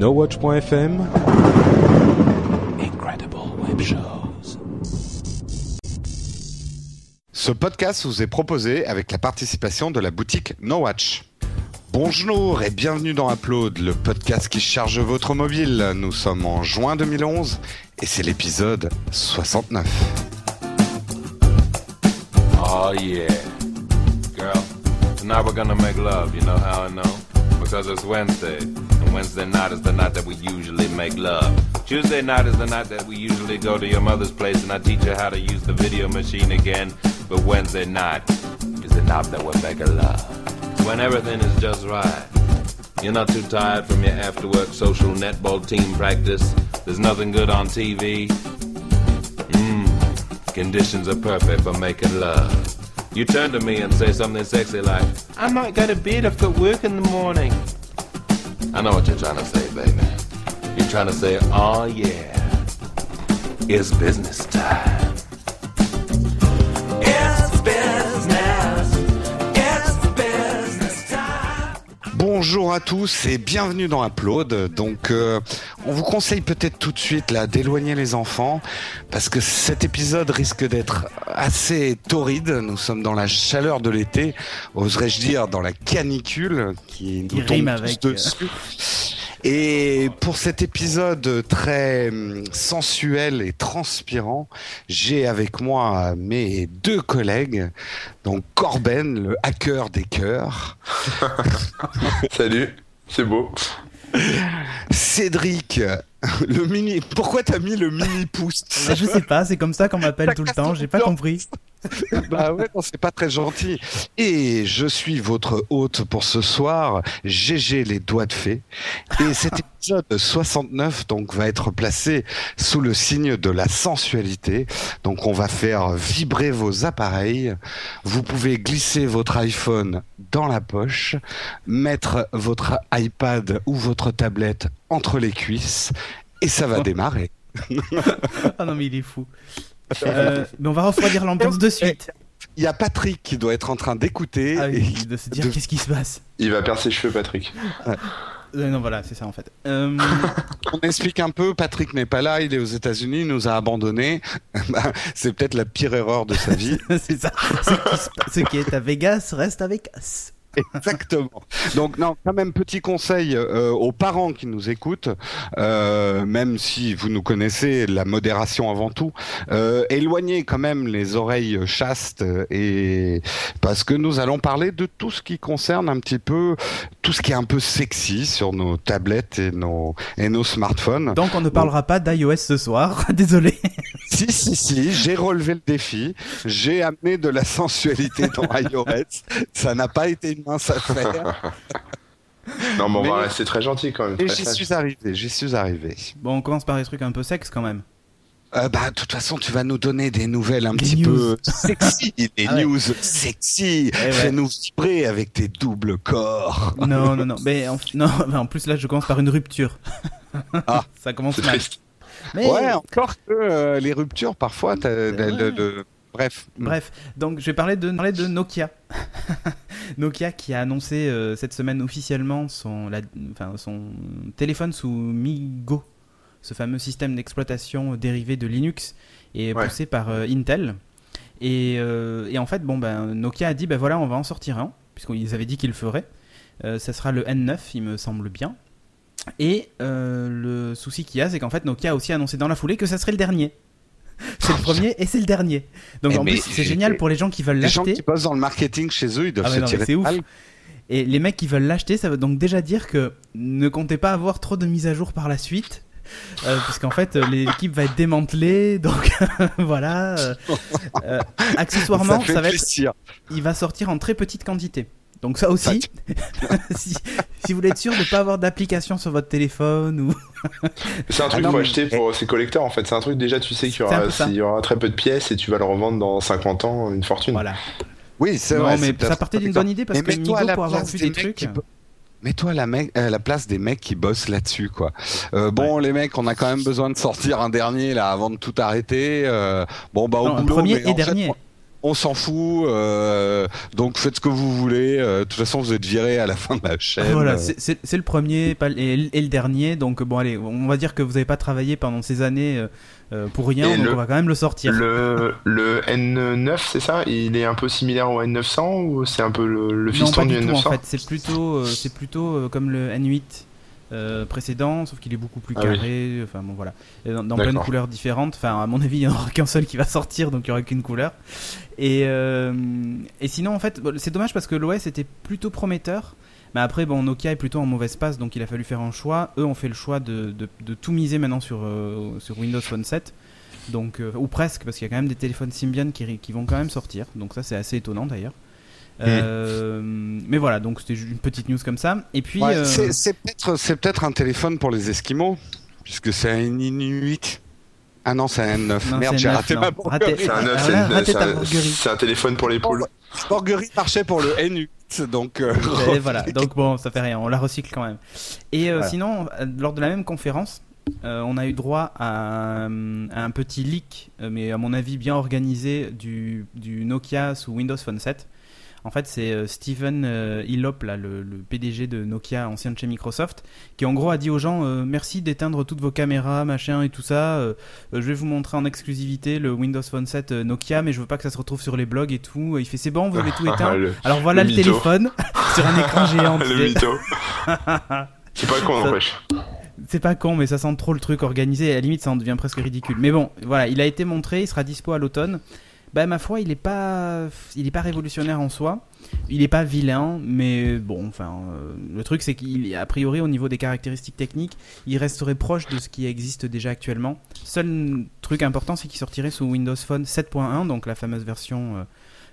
NoWatch.fm Incredible Web Shows. Ce podcast vous est proposé avec la participation de la boutique NoWatch. Bonjour et bienvenue dans Upload, le podcast qui charge votre mobile. Nous sommes en juin 2011 et c'est l'épisode 69. Oh yeah. Girl, tonight we're gonna make love, you know how I know? Because it's Wednesday, and Wednesday night is the night that we usually make love. Tuesday night is the night that we usually go to your mother's place and I teach her how to use the video machine again. But Wednesday night is the night that we make love. When everything is just right. You're not too tired from your after work social netball team practice. There's nothing good on TV. Mmm, conditions are perfect for making love. You turn to me and say something sexy like, I might go to bed, I've got work in the morning. I know what you're trying to say, baby. You're trying to say, oh yeah, it's business time. Bonjour à tous et bienvenue dans Upload. Donc, euh, on vous conseille peut-être tout de suite là d'éloigner les enfants parce que cet épisode risque d'être assez torride. Nous sommes dans la chaleur de l'été, oserais-je dire dans la canicule qui nous tombe rime tous avec, euh, dessus. Et pour cet épisode très hum, sensuel et transpirant, j'ai avec moi mes deux collègues, donc Corben, le hacker des cœurs, Salut, c'est beau. Cédric, le mini. Pourquoi t'as mis le mini pouce? Je sais pas, c'est comme ça qu'on m'appelle tout le temps, j'ai pas compris. Bah ouais, non, c'est pas très gentil. Et je suis votre hôte pour ce soir, GG les doigts de fée. Et cet épisode 69 donc va être placé sous le signe de la sensualité. Donc on va faire vibrer vos appareils. Vous pouvez glisser votre iPhone dans la poche, mettre votre iPad ou votre tablette entre les cuisses et ça va démarrer. Ah non mais il est fou. Euh, mais on va refroidir l'ambiance de suite. Il y a Patrick qui doit être en train d'écouter. Ah et de se dire de- qu'est-ce qui se passe. Il va perdre ses cheveux, Patrick. Euh, non voilà, c'est ça en fait. Euh, On explique un peu, Patrick n'est pas là, il est aux États-Unis, il nous a abandonnés. Bah, c'est peut-être la pire erreur de sa vie. c'est ça. Ce qui, se ce qui est à Vegas reste avec us. Exactement. Donc non, quand même petit conseil euh, aux parents qui nous écoutent, euh, même si vous nous connaissez, la modération avant tout. Euh, éloignez quand même les oreilles chastes et parce que nous allons parler de tout ce qui concerne un petit peu tout ce qui est un peu sexy sur nos tablettes et nos et nos smartphones. Donc on ne parlera pas d'iOS ce soir, désolé. Si, si, si, j'ai relevé le défi. J'ai amené de la sensualité dans iOS. Ça n'a pas été une affaire. Non, mais on va Mais- rester très gentil quand même. Et j'y suis arrivé, j'y suis arrivé. Bon, on commence par des trucs un peu sexes quand même. Euh, bah, de toute façon, tu vas nous donner des nouvelles un Des petit news. peu sexy, des Ah ouais. news sexy. ouais. Fais-nous vibrer avec tes doubles corps. Non, non, non. Mais en, non, mais en plus là, je commence par une rupture. Ah, ça commence C'est mal. Mais Ouais, encore que euh, les ruptures, parfois, t'as- le- le- le- bref. Bref, donc je vais parler de, parler de Nokia. Nokia qui a annoncé euh, cette semaine officiellement son, la- enfin, son téléphone sous MiGo, ce fameux système d'exploitation dérivé de Linux et Ouais. poussé par euh, Intel. Et, euh, et en fait, bon, ben, Nokia a dit, ben voilà, on va en sortir un, puisqu'ils avaient dit qu'ils le feraient. Euh, ça sera le N9, il me semble bien. Et euh, le souci qu'il y a, c'est qu'en fait, Nokia a aussi annoncé dans la foulée que ça serait le dernier. C'est le premier et c'est le dernier. Donc Eh en mais plus, c'est génial pour les gens qui veulent Les gens l'acheter. qui bossent dans le marketing chez eux, ils doivent Ah se non, tirer c'est ouf. Et les mecs qui veulent l'acheter, ça veut donc déjà dire que ne comptez pas avoir trop de mises à jour par la suite. Euh, puisqu'en fait euh, l'équipe va être démantelée donc voilà euh, euh, accessoirement ça va être il va sortir en très petite quantité donc ça aussi si, si vous voulez être sûr de ne pas avoir d'application sur votre téléphone ou C'est un truc Ah pour mais- acheter pour ses collecteurs en fait. C'est un truc déjà, tu sais qu'il y, aura- y aura très peu de pièces et tu vas le revendre dans 50 ans une fortune. voilà Oui, c'est non vrai. mais ça partait d'une bonne idée parce Mais que la pour avoir place vu des trucs Mets-toi à la, la place des mecs qui bossent là-dessus, quoi. Euh, bon, les mecs, on a quand même besoin de sortir un dernier là avant de tout arrêter. euh, bon, bah au non, un boulot, premier mais et en fait, dernier on s'en fout. euh, donc faites ce que vous voulez. euh, de toute façon, vous êtes viré à la fin de la chaîne. Voilà, c'est- le premier et, et le dernier. Donc bon, allez, on va dire que vous n'avez pas travaillé pendant ces années euh, pour rien, Et donc le- on va quand même le sortir. Le, le N9, c'est ça? Il est un peu similaire au N900 ou c'est un peu le, le non, fiston pas du du tout N900 en fait. C'est plutôt, euh, c'est plutôt euh, comme le N8 euh, précédent, sauf qu'il est beaucoup plus Ah oui. carré. Enfin bon, voilà, dans, dans plein de couleurs différentes. Enfin, à mon avis, il n'y en aura qu'un seul qui va sortir, donc il n'y aura qu'une couleur. Et, euh, et sinon, en fait, c'est dommage parce que l'OS était plutôt prometteur. Mais après, bon, Nokia est plutôt en mauvaise passe, donc il a fallu faire un choix. Eux ont fait le choix de, de, de tout miser maintenant sur, euh, sur Windows Phone 7. Donc, euh, ou presque, parce qu'il y a quand même des téléphones Symbian qui, qui vont quand même sortir. Donc ça, c'est assez étonnant d'ailleurs. Euh, mais voilà, donc c'était juste une petite news comme ça. Et puis, ouais, euh, c'est- c'est peut-être c'est peut-être un téléphone pour les Esquimaux, puisque c'est un Inuit. Ah non, c'est un N9. Non, Merde, c'est j'ai un raté neuf, ma bourgerie. C'est un, Ah, c'est un- téléphone pour les poules. Borgerie marchait pour le N8, donc. euh, Et voilà, donc bon, ça fait rien, on la recycle quand même. Et euh, Voilà. sinon, euh, lors de la même conférence, euh, on a eu droit à, un- à un petit leak, mais à mon avis bien organisé, du, du Nokia sous Windows Phone 7. En fait, c'est euh, Steven euh, Hillop, là, le, le PDG de Nokia, ancien de chez Microsoft, qui en gros a dit aux gens euh, merci d'éteindre toutes vos caméras, machin et tout ça. euh, euh, je vais vous montrer en exclusivité le Windows Phone 7 euh, Nokia, mais je veux pas que ça se retrouve sur les blogs et tout. Il fait c'est bon, vous avez tout éteint. le, Alors voilà Le téléphone sur un écran géant. le mytho. C'est pas con, n'empêche. C'est pas con, mais ça sent trop le truc organisé. À la limite, ça en devient presque ridicule. Mais bon, voilà, il a été montré, il sera dispo à l'automne. Bah, ma foi, il est pas, il est pas révolutionnaire en soi. Il est pas vilain, mais bon, enfin, euh, le truc c'est qu'il, a priori, au niveau des caractéristiques techniques, il resterait proche de ce qui existe déjà actuellement. Seul truc important, c'est qu'il sortirait sous Windows Phone 7.1, donc la fameuse version,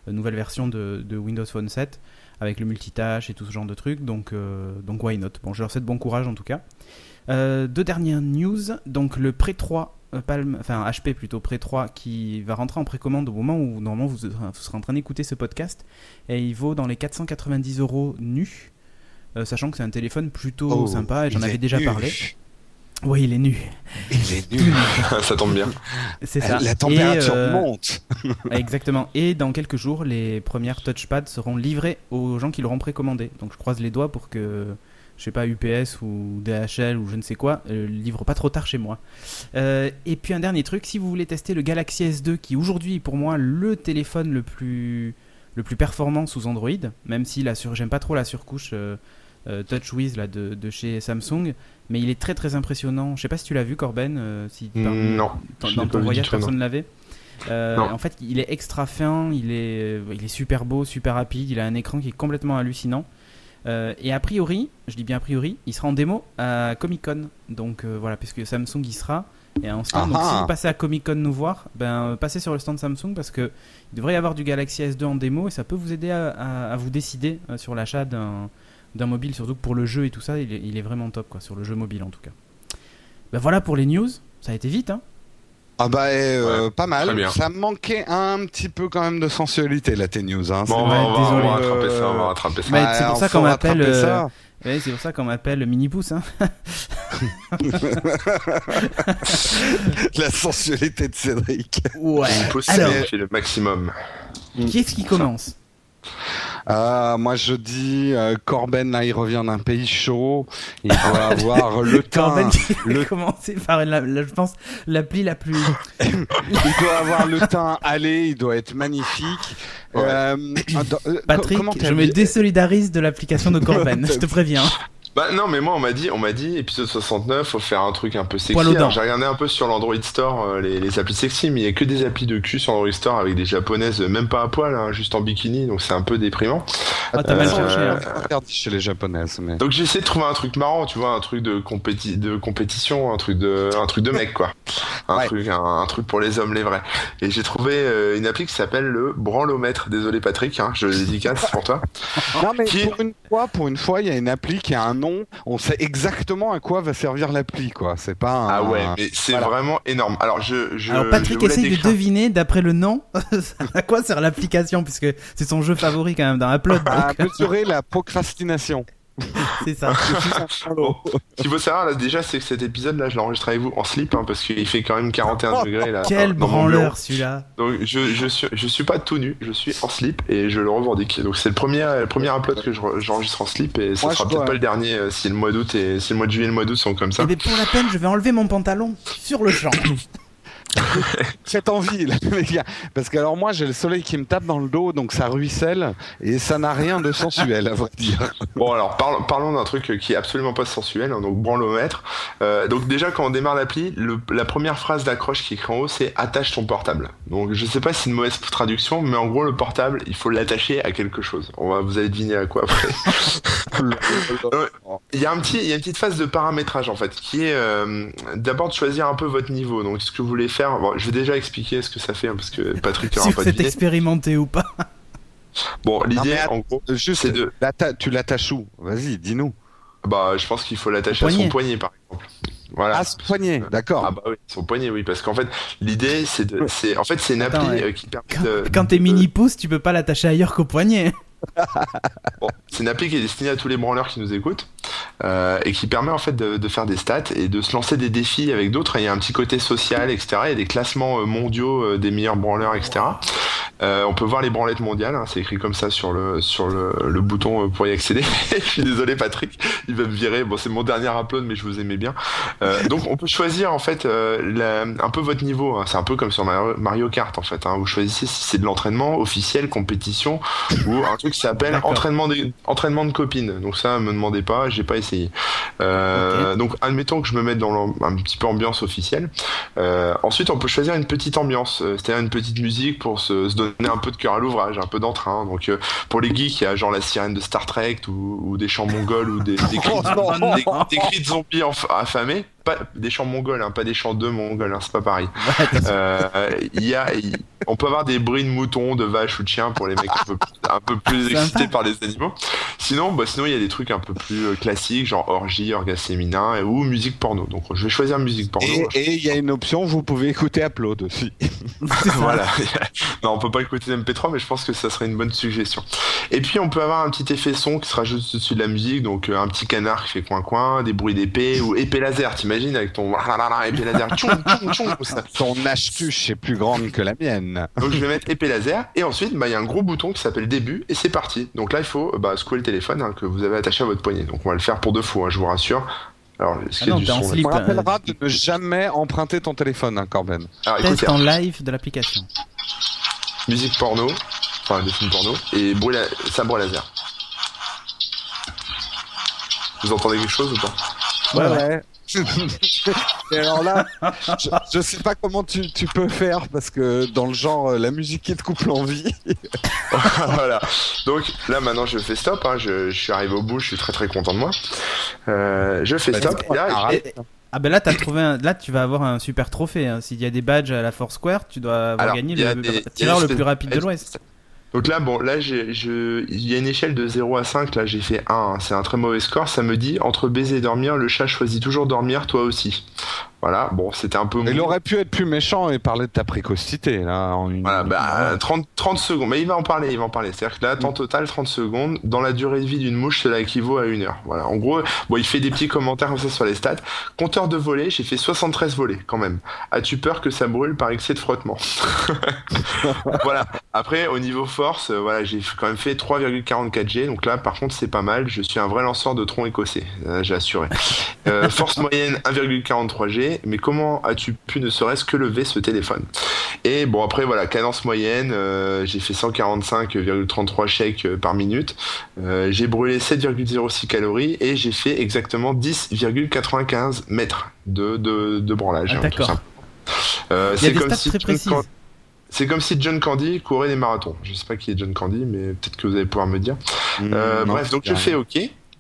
euh, nouvelle version de, Windows Phone 7, avec le multitâche et tout ce genre de trucs. Donc, euh, donc why not? Bon, je leur souhaite bon courage en tout cas. Euh, deux dernières news. Donc le Pré 3, euh, Palm, enfin HP plutôt Pré 3, qui va rentrer en précommande au moment où normalement vous, vous serez en train d'écouter ce podcast. Et il vaut dans les 490 euros nus. euh, sachant que c'est un téléphone plutôt oh, sympa et j'en avais déjà nu. parlé. Oui, il est nu. Il est nu. ça tombe bien. C'est ça. La température Et, euh, monte. Exactement. Et dans quelques jours, les premières touchpads seront livrées aux gens qui l'auront précommandé. Donc je croise les doigts pour que, je sais pas, UPS ou DHL ou je ne sais quoi, euh, livre pas trop tard chez moi. Euh, et puis un dernier truc, si vous voulez tester le Galaxy S2, qui aujourd'hui est pour moi le téléphone le plus, le plus performant sous Android, même si la sur, j'aime pas trop la surcouche euh, euh, TouchWiz là, de, de chez Samsung, mais il est très très impressionnant. Je sais pas si tu l'as vu, Corben, si par- Non. dans, dans ton voyage personne l'avait. Euh, Non. en fait, il est extra fin, il est, il est super beau, super rapide, il a un écran qui est complètement hallucinant. Euh, et a priori, je dis bien a priori, il sera en démo à Comic Con. Donc euh, voilà, puisque Samsung y sera. Et un stand. Donc Ah ah. si vous passez à Comic Con nous voir, ben, passez sur le stand Samsung parce que il devrait y avoir du Galaxy S2 en démo et ça peut vous aider à, à- à vous décider euh, sur l'achat d'un d'un mobile, surtout que pour le jeu et tout ça, il est, il est vraiment top, quoi, sur le jeu mobile en tout cas. Ben voilà pour les news, ça a été vite, hein. Ah bah euh, Ouais, pas mal. Ça me manquait un petit peu quand même de sensualité là tes news. Hein. Bon, on va, vrai. on va- on désolé. va rattraper ça, on va Euh, rattraper ça. Mais Ah, c'est pour ça qu'on m'appelle, rattraper euh. Ouais, c'est pour ça qu'on m'appelle Mini Pouce, hein. La sensualité de Cédric. Ouais. C'est le maximum. qui est-ce qui commence? Ah, moi je dis euh, Corben là il revient d'un pays chaud. Il doit avoir le temps. Corben qui le- a commencé par, la, la- je pense, l'appli la plus... Il doit avoir le teint allé, il doit être magnifique. Ouais. Euh, euh, Patrick, je me désolidarise de l'application de Corben, je te préviens. Bah non, mais moi on m'a dit, on m'a dit épisode 69, faut faire un truc un peu sexy. Alors, J'ai regardé un peu sur l'Android Store euh, les, les applis sexy, mais il y a que des applis de cul sur l'Android Store avec des japonaises, euh, même pas à poil, hein, juste en bikini, donc c'est un peu déprimant. Ah, t'as mal Euh, hein. C'est interdit chez les japonaises. Mais... Donc j'ai essayé de trouver un truc marrant, tu vois, un truc de, compéti de compétition, un truc de, un truc de mec quoi, un Ouais. truc, un, un truc pour les hommes les vrais. Et j'ai trouvé euh, une appli qui s'appelle le branlomètre. Désolé Patrick, hein, je le dédicace pour toi. Non mais Qui- pour une fois, pour une fois, il y a une appli qui a un nom. On sait exactement à quoi va servir l'appli, quoi. C'est pas un. Ah ouais, mais c'est voilà. vraiment énorme. Alors je, je, Alors Patrick essaye de deviner d'après le nom à quoi sert l'application puisque c'est son jeu favori quand même dans Upload. À donc. mesurer la procrastination. C'est ça. Qu'il faut savoir là déjà, c'est que cet épisode là, je l'enregistre avec vous en slip hein, parce qu'il fait quand même 41 degrés là. Quel dans mon bureau. branleur celui-là. Donc je, je suis je suis pas tout nu, je suis en slip et je le revendique. Donc c'est le premier le premier upload que je re- j'enregistre en slip et ce Moi, sera peut-être pas le dernier euh, si le mois d'août et si le mois de juillet et le mois d'août sont comme ça. Et bien pour la peine, je vais enlever mon pantalon sur le champ. Faites envie, là, les gars. Parce que alors moi, j'ai le soleil qui me tape dans le dos, donc ça ruisselle et ça n'a rien de sensuel, à vrai dire. Bon alors parlons, parlons d'un truc qui est absolument pas sensuel, hein, donc branlomètre. Euh, donc déjà quand on démarre l'appli, la première phrase d'accroche qui est écrite en haut c'est attache ton portable. Donc je sais pas si c'est une mauvaise traduction, mais en gros le portable il faut l'attacher à quelque chose. On va vous allez deviner à quoi après. Il y a un petit, il y a une petite phase de paramétrage en fait, qui est euh, d'abord de choisir un peu votre niveau. Donc ce que vous voulez faire, bon, je vais déjà expliquer ce que ça fait hein, parce que Patrick si n'aura vous pas expérimenté ou pas. Bon l'idée en gros, Juste, c'est de, tu l'attaches où? Vas-y, dis-nous. bah je pense qu'il faut l'attacher à son poignet. par exemple. Voilà. Ah, ce poignet, d'accord. Ah bah oui, son poignet, oui, parce qu'en fait, l'idée, c'est de, c'est, en fait, c'est une Attends, appli ouais. euh, qui permet Quand, de, quand t'es mini pouce, tu peux pas l'attacher ailleurs qu'au poignet. Bon, c'est une appli qui est destinée à tous les branleurs qui nous écoutent euh, et qui permet en fait de, de faire des stats et de se lancer des défis avec d'autres. Il y a un petit côté social, etc. Il y a des classements euh, mondiaux euh, des meilleurs branleurs, etc. Euh, on peut voir les branlettes mondiales, hein, c'est écrit comme ça sur le sur le, le bouton euh, pour y accéder. je suis désolé Patrick, il va me virer. Bon, c'est mon dernier upload, mais je vous aimais bien. Euh, donc on peut choisir en fait un peu votre niveau. hein. C'est un peu comme sur Mario, Mario Kart en fait. Hein. Vous choisissez si c'est de l'entraînement officiel, compétition ou un truc qui s'appelle entraînement de, entraînement de copines. Donc ça, me demandez pas, j'ai pas essayé. Euh, Donc admettons que je me mette dans un petit peu ambiance officielle. Euh, ensuite, on peut choisir une petite ambiance, euh, c'est-à-dire une petite musique pour se, se donner un peu de cœur à l'ouvrage, un peu d'entrain. Donc euh, pour les geeks, il y a genre la sirène de Star Trek ou, ou des chants mongols ou des, des cris, Oh non. des, des cris de zombies enf- affamés. Pas des chants mongols, hein, pas des chants de mongols, hein, c'est pas pareil. Euh, Il y a, on peut avoir des bruits de moutons, de vaches ou de chiens pour les mecs un peu, un peu plus Sympa. excités par les animaux. Sinon, bah, sinon il y a des trucs un peu plus euh, classiques, genre orgie, orgasme féminin ou musique porno. Donc je vais choisir musique porno. Et il y a une option, vous pouvez écouter Upload aussi. Voilà. non, on peut pas écouter MP3, mais je pense que ça serait une bonne suggestion. Et puis on peut avoir un petit effet son qui sera juste au-dessus de la musique, donc euh, un petit canard qui fait coin coin, des bruits d'épée ou épée laser. T'imagines? Avec ton épée laser, tchoum, tchoum, tchoum, ça. Ton astuce est plus grande que la mienne. Donc je vais mettre épée laser et ensuite bah, il y a un gros bouton qui s'appelle début et c'est parti. Donc là il faut bah, secouer le téléphone hein, que vous avez attaché à votre poignet. Donc on va le faire pour deux fois, hein, je vous rassure. Alors est-ce Ah qu'il y a non, du son slip. On rappellera euh, de ne jamais emprunter ton téléphone, hein, Corben. Alors Test écoutez, en live de l'application. musique porno, enfin des films porno et bruit la... sabre laser. Vous entendez quelque chose ou pas? Ouais, ouais. Et alors là, je, je sais pas comment tu, tu peux faire parce que dans le genre euh, la musique qui te coupe l'envie. voilà. Donc là maintenant je fais stop. Hein. Je, je suis arrivé au bout. Je suis très très content de moi. Euh, je fais Bah, stop. dis-moi, Et là, arrête. et- Ah ben là, t'as trouvé un... là tu vas avoir un super trophée. hein. S'il y a des badges à la Foursquare, tu dois avoir Alors, gagné le des- tireur le plus rapide de l'Ouest. Donc là, bon, là, il y a une échelle de 0 à 5. Là, j'ai fait 1. hein. C'est un très mauvais score. Ça me dit entre baiser et dormir, le chat choisit toujours dormir, toi aussi. Voilà. Bon, c'était un peu. Il aurait pu être plus méchant et parler de ta précocité là. En une... Voilà, bah, 30, 30 secondes. Mais il va en parler, il va en parler. C'est-à-dire que là, temps total, 30 secondes. Dans la durée de vie d'une mouche, cela équivaut à une heure. Voilà. En gros, bon, il fait des petits commentaires comme ça sur les stats. Compteur de volets, j'ai fait 73 volets, quand même. As-tu peur que ça brûle par excès de frottement? voilà. Après, au niveau force, euh, voilà, j'ai quand même fait 3,44 G. Donc là, par contre, c'est pas mal. Je suis un vrai lanceur de tronc écossais. Euh, j'ai assuré. Euh, force moyenne 1,43 G. Mais comment as-tu pu ne serait-ce que lever ce téléphone? Et bon après voilà cadence moyenne, euh, j'ai fait 145,33 chèques euh, par minute, Euh, j'ai brûlé 7,06 calories et j'ai fait exactement 10,95 mètres de, de, de branlage. Ah, hein, d'accord. Euh, c'est comme si très précises. C'est comme si John Candy courait des marathons. Je sais pas qui est John Candy, mais peut-être que vous allez pouvoir me dire. Mmh, Euh, non, bref, donc je fais OK.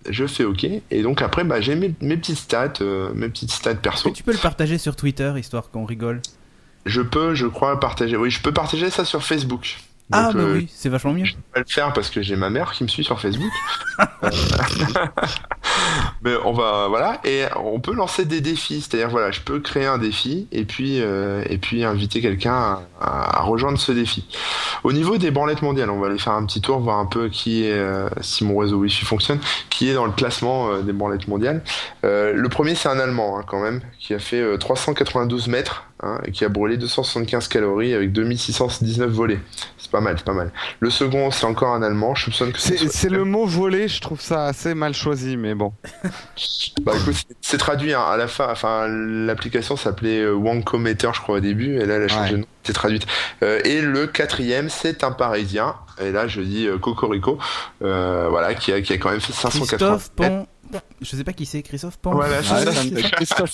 Je fais OK. Et donc après, bah, j'ai mes, mes petites stats, euh, mes petites stats perso. tu peux le partager sur Twitter histoire qu'on rigole? Je peux, je crois, partager. Oui, je peux partager ça sur Facebook. Ah, bah euh, oui, c'est vachement mieux. Je vais pas le faire parce que j'ai ma mère qui me suit sur Facebook. Euh, Mais on va voilà et on peut lancer des défis, c'est-à-dire voilà, je peux créer un défi et puis euh, et puis inviter quelqu'un à, rejoindre ce défi. Au niveau des branlettes mondiales, on va aller faire un petit tour voir un peu qui est euh, si mon réseau Wi-Fi fonctionne, qui est dans le classement euh, des branlettes mondiales. Euh, le premier c'est un Allemand hein, quand même qui a fait euh, 392 mètres hein, et qui a brûlé 275 calories avec 2619 volets. C'est pas mal, c'est pas mal. Le second, c'est encore un Allemand. Je soupçonne que C'est c'est le mot voler, je trouve ça assez mal choisi, mais bon. Bah écoute, c'est- traduit hein, à la fin. Enfin, l'application s'appelait euh, Wankometer, je crois au début, et là elle a changé Ouais. de nom. C'est traduite. Euh, et le quatrième, c'est un Parisien. Et là, je dis euh, Cocorico, euh, voilà, qui a, qui a quand même fait 580 Christophe Pont. Je sais pas qui c'est, Christophe Pont. Voilà, Ouais, c'est ça, ça me c'est fait ça. Christophe.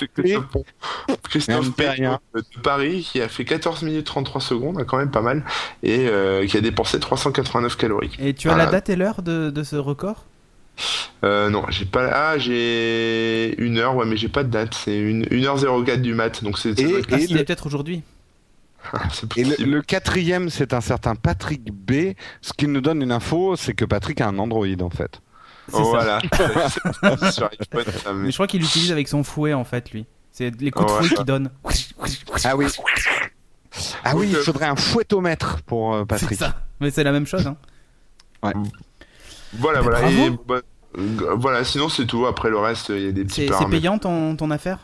Christophe de Paris, qui a fait 14 minutes 33 secondes, quand même pas mal, et euh, qui a dépensé 389 calories. Et tu as Voilà. la date et l'heure de, de ce record? Euh, non, j'ai pas. Ah, j'ai une heure, ouais, mais j'ai pas de date. C'est une 1h04 du mat, donc c'est. Et- Ah, et c'était le- peut-être aujourd'hui. c'est Et le, possible. le quatrième, c'est un certain Patrick B. Ce qui nous donne une info, c'est que Patrick a un Android en fait. Ça. voilà. C'est sur iPhone, ça, mais- Mais je crois qu'il l'utilise avec son fouet en fait, lui. C'est les coups de Ouais. fouet qu'il donne. Ah oui. Ah oui, il euh, faudrait un fouettomètre pour euh, C'est Patrick. ça. Mais c'est la même chose. Hein. Voilà, Mais voilà. bravo. Et, bah, euh, voilà, sinon c'est tout. Après le reste, il y a des petits C'est c'est paramètres. payant ton, ton affaire?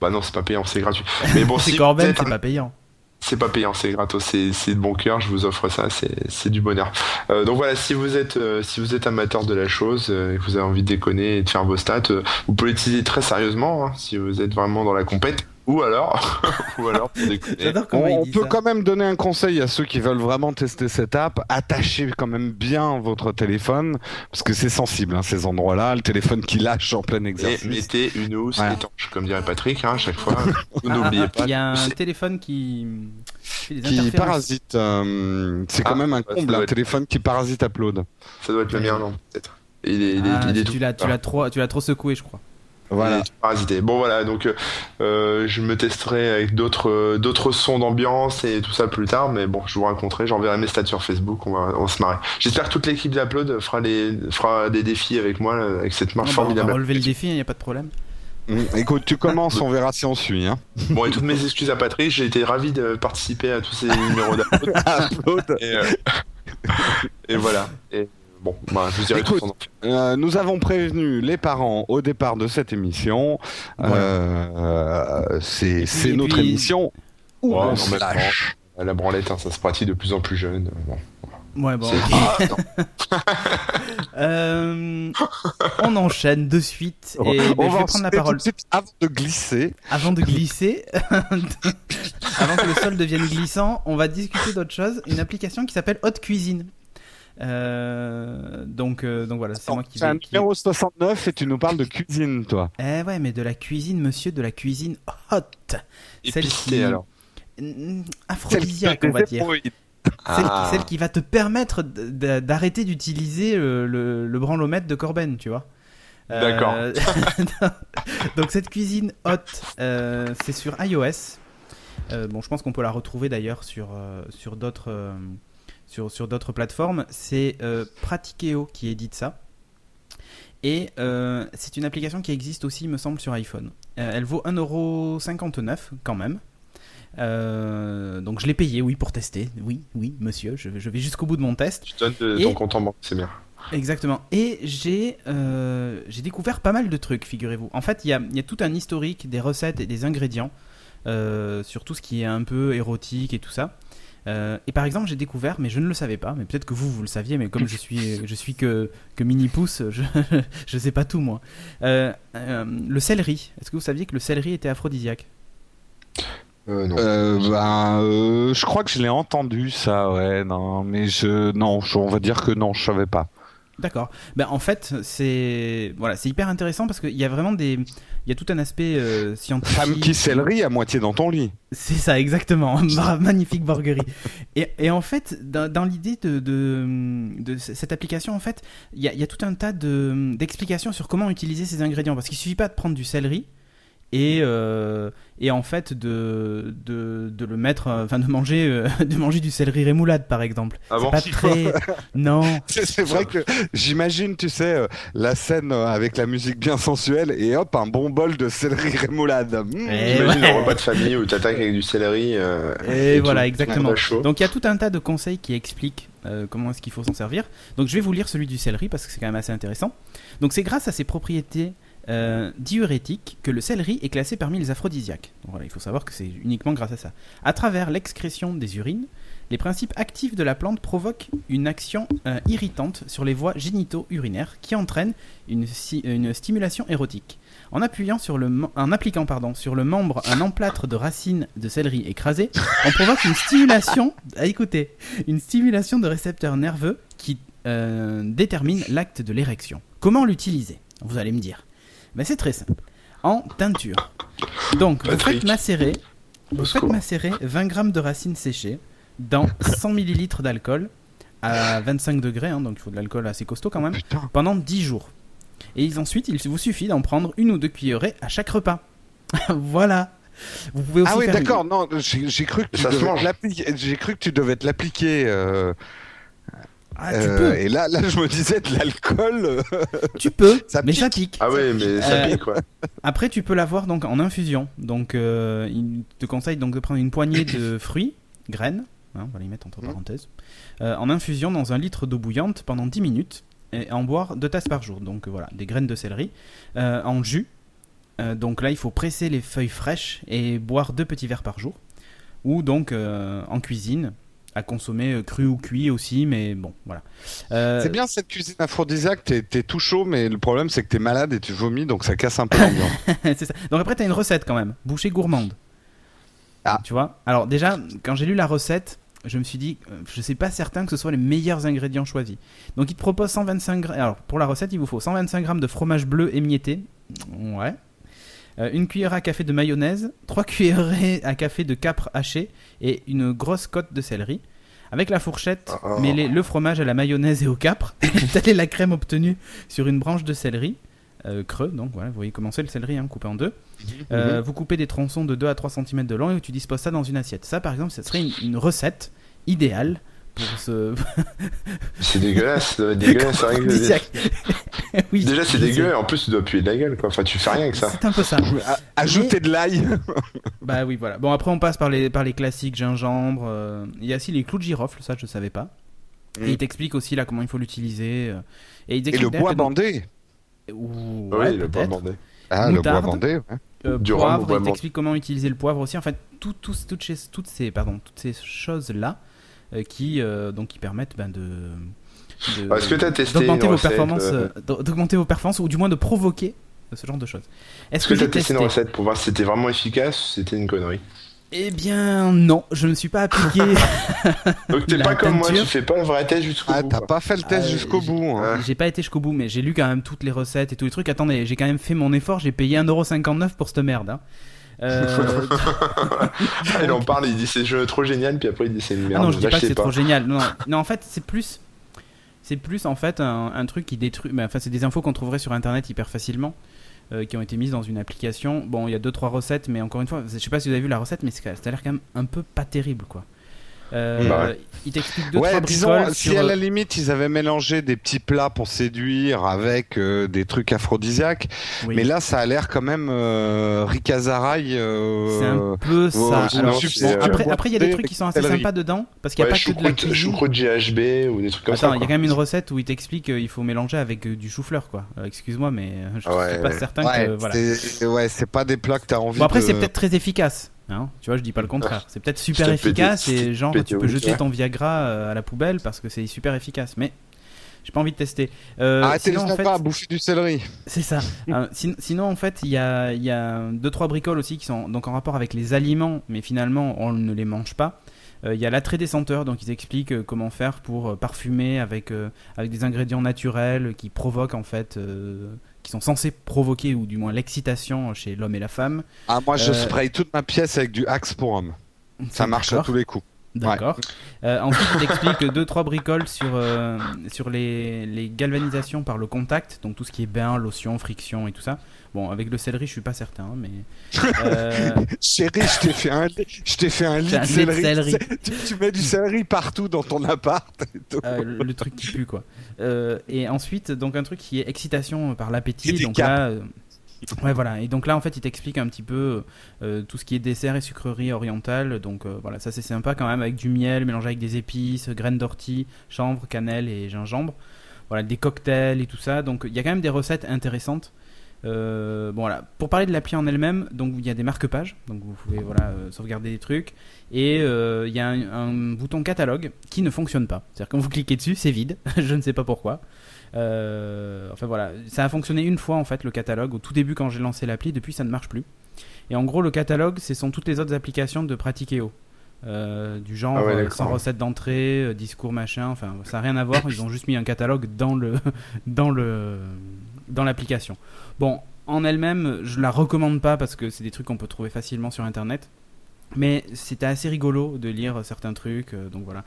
Bah non, c'est pas payant, c'est gratuit. Mais bon, C'est si Corben, c'est un- pas payant. C'est pas payant, c'est gratos, c'est de bon cœur, je vous offre ça, c'est c'est du bonheur. Euh, donc voilà, si vous êtes euh, si vous êtes amateur de la chose euh, et que vous avez envie de déconner et de faire vos stats, euh, vous pouvez l'utiliser très sérieusement hein, si vous êtes vraiment dans la compète. Ou alors, ou alors On, peut ça. quand même donner un conseil à ceux qui veulent vraiment tester cette app. Attachez quand même bien votre téléphone parce que c'est sensible hein, ces endroits-là. Le téléphone qui lâche en plein Et exercice. mettez une housse Voilà. étanche, comme dirait Patrick, hein, à chaque fois. Vous n'oubliez pas. Il y a un téléphone qui parasite. euh, c'est quand Ah, même un bah, comble, un être- téléphone qui parasite Upload. Ça doit être le mien, non Peut-être. Il est, il est, Ah, il est tu tout- l'as tu l'as trop, tu l'as trop secoué, je crois. Voilà. Parasité. Bon voilà, donc euh, je me testerai avec d'autres euh, d'autres sons d'ambiance et tout ça plus tard, mais bon, je vous raconterai, j'enverrai mes stats sur Facebook, on va, on se marrer. J'espère que toute l'équipe d'Upload fera les fera des défis avec moi là, avec cette marque Ah, bah, on va formidable. relever le défi, il n'y a pas de problème. Mm, Écoute, tu commences, on verra si on suit. Hein. Bon et toutes mes excuses à Patrick, j'ai été ravi de participer à tous ces numéros d'Upload. et, euh, et voilà. Et bon, bah, je vous dirai tout Écoute, Euh, nous avons prévenu les parents au départ de cette émission. Euh, c'est c'est notre puis- émission où Ouais, on non, se lâche. La branlette, hein, ça se pratique de plus en plus jeune. Bon, Ouais, bon. Euh, on enchaîne de suite. Et On ben, va je vais prendre la parole. avant de glisser. Avant de glisser, avant que le sol devienne glissant, on va discuter d'autre chose. Une application qui s'appelle Hot Cuisine. Euh, donc, euh, donc voilà, c'est moi qui C'est un qui- numéro 69 et tu nous parles de cuisine, toi. Eh ouais, mais de la cuisine, monsieur, de la cuisine hot. Celle qui- alors. Aphrodisiaque, on va dire. Celle, Ah. qui, celle qui va te permettre d'arrêter d'utiliser le, le, le branlomètre de Corben, tu vois. D'accord. Euh, donc cette cuisine hot, euh, c'est sur iOS. Euh, bon, je pense qu'on peut la retrouver d'ailleurs sur, euh, sur d'autres euh, sur, sur d'autres plateformes. C'est euh, Pratikeo qui édite ça. Et euh, c'est une application qui existe aussi, me semble, sur iPhone. Euh, elle vaut 1,59€ quand même. Euh, donc je l'ai payé, oui, pour tester. Oui, oui, monsieur, je, vais- je vais jusqu'au bout de mon test. De Et- ton compte en banque, c'est bien. Exactement. Et j'ai j'ai découvert pas mal de trucs, figurez-vous. En fait, il y a, y a tout un historique des recettes et des ingrédients sur tout ce qui est un peu érotique et tout ça. Euh, et par exemple, j'ai découvert, mais je ne le savais pas, mais peut-être que vous, vous le saviez, mais comme je suis, je suis que, que mini pouce, je je sais pas tout moi. Euh, euh, le céleri. Est-ce que vous saviez que le céleri était aphrodisiaque? Euh, non. Euh, ben, euh, je crois que je l'ai entendu ça, ouais, non, mais je, non, je- on va dire que non, je savais pas. D'accord. Ben, en fait, c'est voilà, c'est hyper intéressant parce qu'il y a vraiment des, il y a tout un aspect euh, scientifique. Femme qui céleri à moitié dans ton lit. C'est ça, exactement. Ma- Magnifique borguerie. Et, et en fait, dans, dans l'idée de, de, cette application, en fait, il y y a tout un tas de- d'explications sur comment utiliser ces ingrédients. Parce qu'il suffit pas de prendre du céleri et, euh, et en fait de, de, de le mettre, euh, enfin de manger, euh, de manger du céleri rémoulade par exemple. Ah c'est bon pas très. non. C'est vrai que j'imagine, tu sais, la scène avec la musique bien sensuelle et hop, un bon bol de céleri rémoulade. Mmh. Eh J'imagine ouais. un repas de famille où t'attaques avec du céleri. euh, Et, tout, voilà, tout exactement. à chaud. Donc il y a tout un tas de conseils qui expliquent comment est-ce qu'il faut s'en servir. Donc je vais vous lire celui du céleri parce que c'est quand même assez intéressant. Donc c'est grâce à ses propriétés euh, diurétiques que le céleri est classé parmi les aphrodisiaques. Il faut savoir que c'est uniquement grâce à ça. À travers l'excrétion des urines, les principes actifs de la plante provoquent une action euh, irritante sur les voies génito-urinaires qui entraîne une, stimulation érotique. En, appuyant sur le, en appliquant pardon, sur le membre un emplâtre de racines de céleri écrasées, on provoque une stimulation, ah, écoutez, une stimulation de récepteurs nerveux qui euh, détermine l'acte de l'érection. Comment l'utiliser? Vous allez me dire. Ben, c'est très simple. En teinture. Donc, vous faites macérer, vous faites macérer 20 grammes de racines séchées dans 100 millilitres d'alcool à 25 degrés, hein, donc il faut de l'alcool assez costaud quand même, Putain. pendant 10 jours. Et ensuite, il vous suffit d'en prendre une ou deux cuillerées à chaque repas. voilà. Vous pouvez aussi Ah oui, une- d'accord. Non, j'ai j'ai cru que tu Ça se devais mange. te l'appliquer. J'ai cru que tu devais te l'appliquer. euh, Ah, tu euh, peux, Et là, là, je me disais de l'alcool. euh, tu peux, ça mais pique. ça pique. Ah ouais, mais ça Euh, pique, quoi. Après, tu peux l'avoir donc en infusion. Donc, euh, il te conseille donc de prendre une poignée de fruits, graines, hein, on va les mettre entre Mhm. parenthèses, euh, en infusion dans un litre d'eau bouillante pendant 10 minutes et en boire deux tasses par jour. Donc voilà, des graines de céleri euh, en jus. Euh, donc là, il faut presser les feuilles fraîches et boire deux petits verres par jour. Ou donc euh, en cuisine, à consommer euh, cru ou cuit aussi, mais bon, voilà. Euh, C'est bien cette cuisine aphrodisiaque. T'es t'es tout chaud, mais le problème, c'est que t'es malade et tu vomis, donc ça casse un peu l'ambiance. c'est ça. Donc après, tu as une recette quand même. Bouchée gourmande. Ah. Tu vois? Alors déjà, quand j'ai lu la recette, je me suis dit, euh, je sais pas certain que ce soit les meilleurs ingrédients choisis. Donc il te propose 125 grammes. Alors pour la recette, il vous faut 125 grammes de fromage bleu émietté. Ouais. Euh, une cuillère à café de mayonnaise, 3 cuillerées à café de capre haché et une grosse cote de céleri. Avec la fourchette, Oh. mêlez le fromage à la mayonnaise et au capre. Étalez la crème obtenue sur une branche de céleri euh, creux. Donc voilà, vous voyez comment c'est le céleri, hein, coupé en deux. Euh, Vous coupez des tronçons de 2 à 3 cm de long et tu disposes ça dans une assiette. Ça, par exemple, ce serait une, une recette idéale pour ce. C'est dégueulasse, ça doit être dégueulasse. que- oui, Déjà, c'est je dégueu, sais. et en plus, tu dois puer de la gueule, quoi. Enfin, tu fais rien avec ça. C'est un peu ça. A- Ajouter de l'ail. Bah oui, voilà. Bon, après, on passe par les, par les classiques gingembre. euh, Il y a aussi les clous de girofle, ça, je savais pas. Mm. Et il t'explique aussi là comment il faut l'utiliser. euh, Et, il Et t'explique le bois bandé. Ah ouais, oui, le bois bandé. Ah, le bois bandé. ouais. Euh, Du rhum poivre, bois il t'explique comment utiliser le poivre aussi. En fait, tout, tout- toutes, ces, toutes ces, pardon, toutes ces choses-là euh, qui, euh, donc, qui permettent ben, de. de- Ah, Est-ce que t'as testé d'augmenter une vos recette, performances, euh, euh, d'augmenter vos performances ou du moins de provoquer euh, ce genre de choses. Est-ce Est-ce que, que j'ai t'as testé testé une recette pour voir si c'était vraiment efficace ou si c'était une connerie Eh bien, non, je ne suis pas appliqué. Donc, t'es La pas comme moi, tu fais pas le vrai test jusqu'au Ah, bout. t'as quoi. pas fait le test Euh, jusqu'au j'ai- bout. hein. j'ai pas été jusqu'au bout, mais j'ai lu quand même toutes les recettes et tous les trucs. Attendez, j'ai quand même fait mon effort. J'ai payé 1,59€ pour cette merde. hein. Euh, il en parle, il dit c'est trop génial, puis après il dit c'est une Ah merde. non, je dis pas que c'est trop génial. Non, non, en fait, c'est plus. C'est plus en fait un, un truc qui détruit. mais, enfin, c'est des infos qu'on trouverait sur internet hyper facilement, euh, qui ont été mises dans une application. Bon, il y a deux trois recettes, mais encore une fois, je sais pas si vous avez vu la recette, mais ça a l'air quand même un peu pas terrible, quoi. Euh, Bah ouais. Il t'explique deux Ouais, trois disons, si sur. à la limite ils avaient mélangé des petits plats pour séduire avec euh, des trucs aphrodisiaques, Oui. mais là ça a l'air quand même euh, ricazaraï. euh, C'est un peu ça. ouais, Alors, euh, après, après, il y a des trucs qui sont assez sympas dedans, parce qu'il n'y a Ouais, pas que de la choucroute, cuisine. choucroute GHB ou des trucs comme ça. Attends, il y a quand même une recette où il t'explique qu'il faut mélanger avec euh, du chou-fleur, quoi. Euh, Excuse-moi, mais euh, je ouais, suis pas certain Ouais, que. Voilà. ouais, c'est pas des plats que t'as envie Bon après de... c'est peut-être très efficace, hein. tu vois je dis pas le contraire. C'est peut-être super C'était pété- efficace et genre pété tu peux jeter ouais. ton Viagra euh, à la poubelle parce que c'est super efficace. Mais j'ai pas envie de tester. Euh, Arrêtez sinon, les en fait, pas bouffer du céleri. c'est ça. Euh, sin- sinon en fait il y a, y a deux trois bricoles aussi qui sont donc en rapport avec les aliments, mais finalement on ne les mange pas. Euh, Il y a l'attrait des senteurs, donc ils expliquent euh, comment faire pour euh, parfumer avec, euh, avec des ingrédients naturels qui provoquent en fait, euh, qui sont censés provoquer ou du moins l'excitation chez l'homme et la femme. Ah, moi je Euh, spray toute ma pièce avec du Axe pour homme. Ça marche à tous les coups. D'accord. Euh, ensuite, il t'explique deux trois bricoles sur euh, sur les, les galvanisations par le contact, donc tout ce qui est bain, lotion, friction et tout ça. Bon, avec le céleri, je suis pas certain, mais euh, Chérie, je t'ai fait un, je t'ai fait un lit de céleri. céleri. Tu, tu mets du céleri partout dans ton appart. et tout. euh, le, le truc qui pue quoi. Euh, et ensuite, donc un truc qui est excitation par l'appétit. Donc là, ouais voilà. Et donc là, en fait, il t'explique un petit peu euh, tout ce qui est dessert et sucrerie orientale. Donc euh, voilà, ça c'est sympa quand même avec du miel mélangé avec des épices, graines d'ortie, chanvre, cannelle et gingembre. Voilà, des cocktails et tout ça. Donc il y a quand même des recettes intéressantes. Euh, bon voilà, pour parler de l'appli en elle-même, donc il y a des marque-pages, donc vous pouvez voilà euh, sauvegarder des trucs, et euh, il y a un, un bouton catalogue qui ne fonctionne pas. C'est-à-dire quand vous cliquez dessus, c'est vide. Je ne sais pas pourquoi. Euh, enfin voilà, ça a fonctionné une fois en fait le catalogue au tout début quand j'ai lancé l'appli. Depuis ça ne marche plus. Et en gros le catalogue, ce sont toutes les autres applications de Pratiqueo. Euh, du genre Ah ouais, euh, sans recette d'entrée, euh, discours machin, enfin ça n'a rien à voir, ils ont juste mis un catalogue dans le dans le dans l'application. Bon, en elle-même, je la recommande pas parce que c'est des trucs qu'on peut trouver facilement sur internet. Mais c'était assez rigolo de lire certains trucs, donc voilà.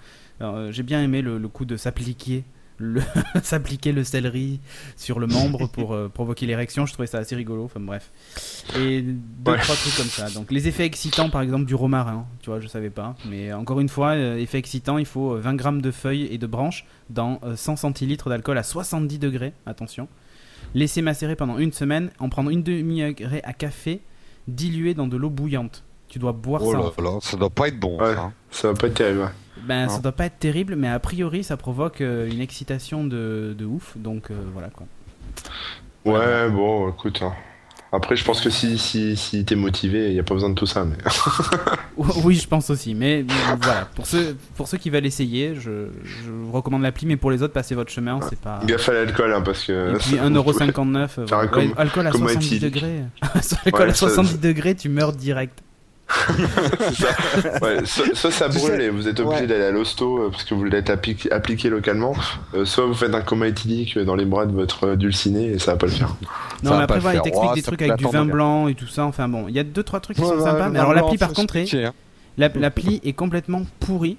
J'ai bien aimé le, le coup de s'appliquer s'appliquer le céleri sur le membre pour euh, provoquer l'érection. Je trouvais ça assez rigolo. Enfin bref. Et deux Ouais. trois trucs comme ça. Donc les effets excitants, par exemple du romarin. Tu vois, je savais pas. Mais encore une fois, euh, effet excitant, il faut euh, 20 grammes de feuilles et de branches dans euh, 100 centilitres d'alcool à 70 degrés. Attention. Laisser macérer pendant une semaine, en prendre une demi-heure à café, dilué dans de l'eau bouillante. Tu dois boire Oh ça. en là fait. là, ça doit pas être bon. Ouais, ça, hein. ça va pas être terrible. ouais. Ben, ça doit pas être terrible, mais a priori, ça provoque euh, une excitation de, de ouf. Donc euh, voilà quoi. Ouais, bon, écoute. hein. Après, je pense que si, si, si t'es motivé, il n'y a pas besoin de tout ça. Mais... oui, je pense aussi. Mais voilà, pour ceux, pour ceux qui veulent essayer, je, je vous recommande l'appli. Mais pour les autres, passez votre chemin. C'est pas. Gaffe à l'alcool, hein, parce que. Et puis 1,59€. euh, voilà. Ouais, alcool à comme 70 éthylique. degrés. alcool Ouais, à ça- 70 degrés, tu meurs direct. C'est ça. Ouais, soit, soit ça brûle sais- et vous êtes obligé Ouais. d'aller à l'hosto euh, parce que vous l'êtes appliqué, appliqué localement, euh, soit vous faites un coma éthylique dans les bras de votre euh, dulciné et ça va pas le faire. Non, va mais pas après, le voilà, il t'explique des ça trucs avec du vin blanc et tout ça. Enfin bon, il y a deux trois trucs qui sont sympas. Mais alors l'appli, par contre, est, hein. L'app- L'appli est complètement pourrie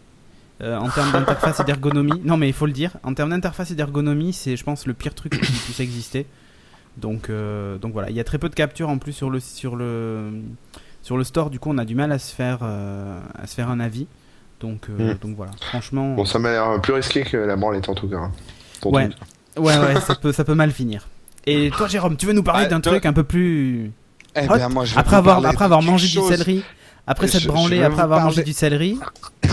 euh, en termes d'interface et d'ergonomie. Non, mais il faut le dire. En termes d'interface et d'ergonomie, c'est, je pense, le pire truc qui puisse exister. Donc, euh, donc voilà, il y a très peu de captures en plus sur le sur le sur le store. Du coup, on a du mal à se faire euh, à se faire un avis. Donc, euh, Mm. donc voilà. Franchement, Bon, ça m'a l'air plus risqué que la branlette en tout cas. hein. Ouais. ouais, ouais, ça peut ça peut mal finir. Et toi, Jérôme, tu veux nous parler Ah, d'un toi- truc un peu plus Eh ben, moi, je après avoir après avoir mangé chose. du céleri, après s'être branlé, après avoir mangé du céleri?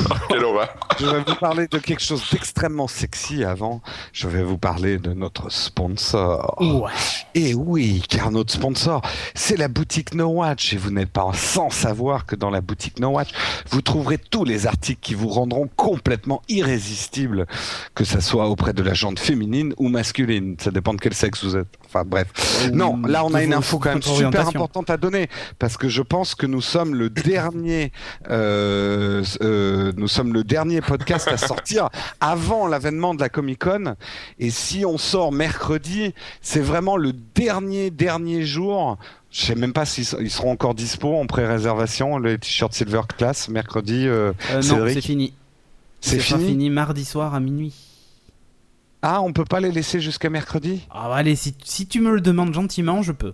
Quelle horreur. Je vais vous parler de quelque chose d'extrêmement sexy avant. Je vais vous parler de notre sponsor. Ouais. Et oui, car notre sponsor, c'est la boutique No Watch. Et vous n'êtes pas sans savoir que dans la boutique No Watch, vous trouverez tous les articles qui vous rendront complètement irrésistibles, que ça soit auprès de la jante féminine ou masculine. Ça dépend de quel sexe vous êtes. Enfin bref. Non, là on a une info quand même super importante à donner parce que je pense que nous sommes le dernier, euh, euh, nous sommes le dernier podcast à sortir avant l'avènement de la Comic Con. Et si on sort mercredi, c'est vraiment le dernier dernier jour. Je sais même pas s'ils ils seront encore dispo en pré-réservation les t-shirts Silver Class mercredi. euh, Euh, non, c'est fini. c'est fini. fini mardi soir à minuit. Ah, on peut pas les laisser jusqu'à mercredi? Ah bah allez, si, si tu me le demandes gentiment, je peux.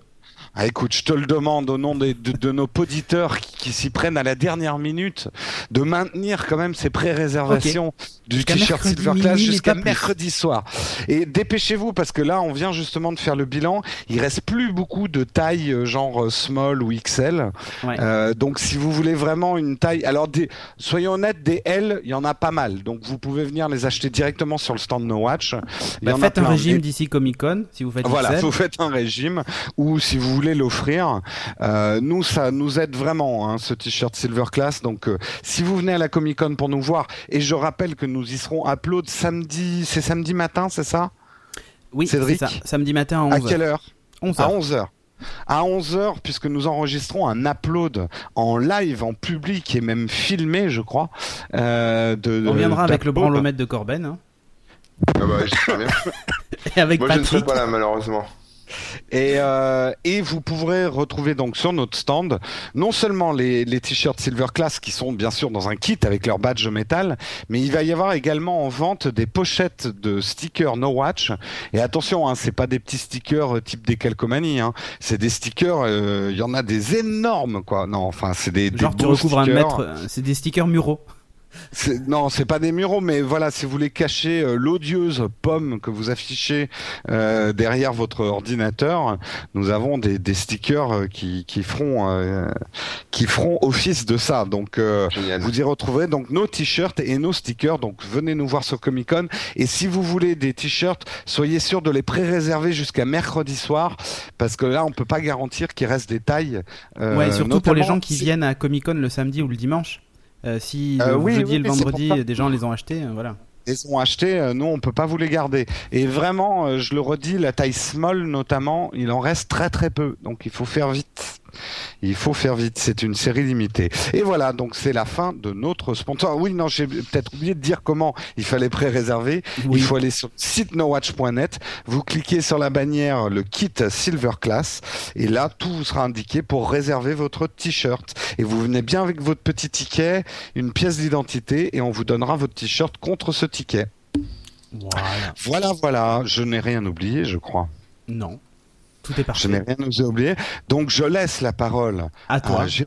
Ah écoute, je te le demande au nom de, de nos auditeurs qui, qui s'y prennent à la dernière minute de maintenir quand même ces pré-réservations du t-shirt Silver Class jusqu'à mercredi soir. Et dépêchez-vous parce que là, on vient justement de faire le bilan. Il reste plus beaucoup de tailles euh, genre euh, small ou XL. Ouais. Euh, donc si vous voulez vraiment une taille, alors des, soyons honnêtes, des L, il y en a pas mal. Donc vous pouvez venir les acheter directement sur le stand No Watch. Y Bah, a faites un régime d'ici Comic Con, si vous faites voilà, XL. vous faites un régime ou si vous voulez l'offrir, euh, nous ça nous aide vraiment hein, ce t-shirt Silver Class. Donc euh, si vous venez à la Comic Con pour nous voir, et je rappelle que nous y serons upload samedi, c'est samedi matin, c'est ça? Oui, c'est Cédric ça. Samedi matin à À 11h. quelle heure? 11h. À 11h. À 11h, puisque nous enregistrons un upload en live, en public et même filmé, je crois. euh, de, On reviendra avec le branlomètre de Corben. hein. Ah bah, bien. Et avec Moi, je ne serai Patrick. pas là, malheureusement. Et, euh, et vous pourrez retrouver donc sur notre stand non seulement les, les t-shirts Silver Class qui sont bien sûr dans un kit avec leur badge métal, mais il va y avoir également en vente des pochettes de stickers No Watch. Et attention, hein, c'est pas des petits stickers euh, type des calcomanies, hein. c'est des stickers, euh, il y en a des énormes quoi. Non, enfin c'est des, des Genre, tu recouvres un stickers. mètre. euh, C'est des stickers muraux. Non, c'est pas des muraux, mais voilà, si vous voulez cacher euh, l'odieuse pomme que vous affichez euh, derrière votre ordinateur, nous avons des, des stickers euh, qui, qui feront euh, qui feront office de ça. Donc euh, vous y retrouverez donc nos t-shirts et nos stickers. Donc venez nous voir sur Comic Con. Et si vous voulez des t-shirts, soyez sûr de les pré-réserver jusqu'à mercredi soir, parce que là on peut pas garantir qu'il reste des tailles. euh, ouais, surtout pour les gens qui viennent à Comic Con le samedi ou le dimanche. Euh, si Euh, le oui, jeudi oui, et le vendredi, des gens les ont achetés, euh, voilà. les ont achetés, nous on peut pas vous les garder. Et vraiment, je le redis, la taille small notamment, il en reste très très peu, donc il faut faire vite. Il faut faire vite, c'est une série limitée. Et voilà, donc c'est la fin de notre sponsor. Oui, non, j'ai peut-être oublié de dire comment il fallait pré-réserver. Oui. Il faut aller sur site nowatch.net, vous cliquez sur la bannière le kit Silver Class, et là tout vous sera indiqué pour réserver votre t-shirt. Et vous venez bien avec votre petit ticket, une pièce d'identité, et on vous donnera votre t-shirt contre ce ticket. Voilà. Voilà, voilà, je n'ai rien oublié, je crois. Non. Tout est Je n'ai rien oublié. Donc je laisse la parole À toi. à Gé-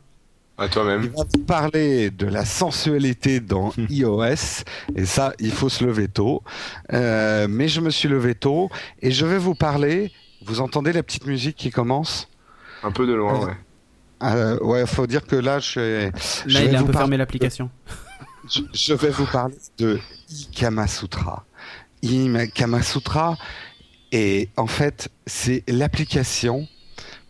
À Il va vous parler de la sensualité dans iOS, et ça, il faut se lever tôt. Euh, mais je me suis levé tôt, et je vais vous parler. Vous entendez la petite musique qui commence? Un peu de loin, Euh, ouais. euh, Ouais, faut dire que là, je, je Là, vais il a un vous peu fermé l'application. je, je vais vous parler de Ikama Sutra. Ikama Sutra, et en fait, c'est l'application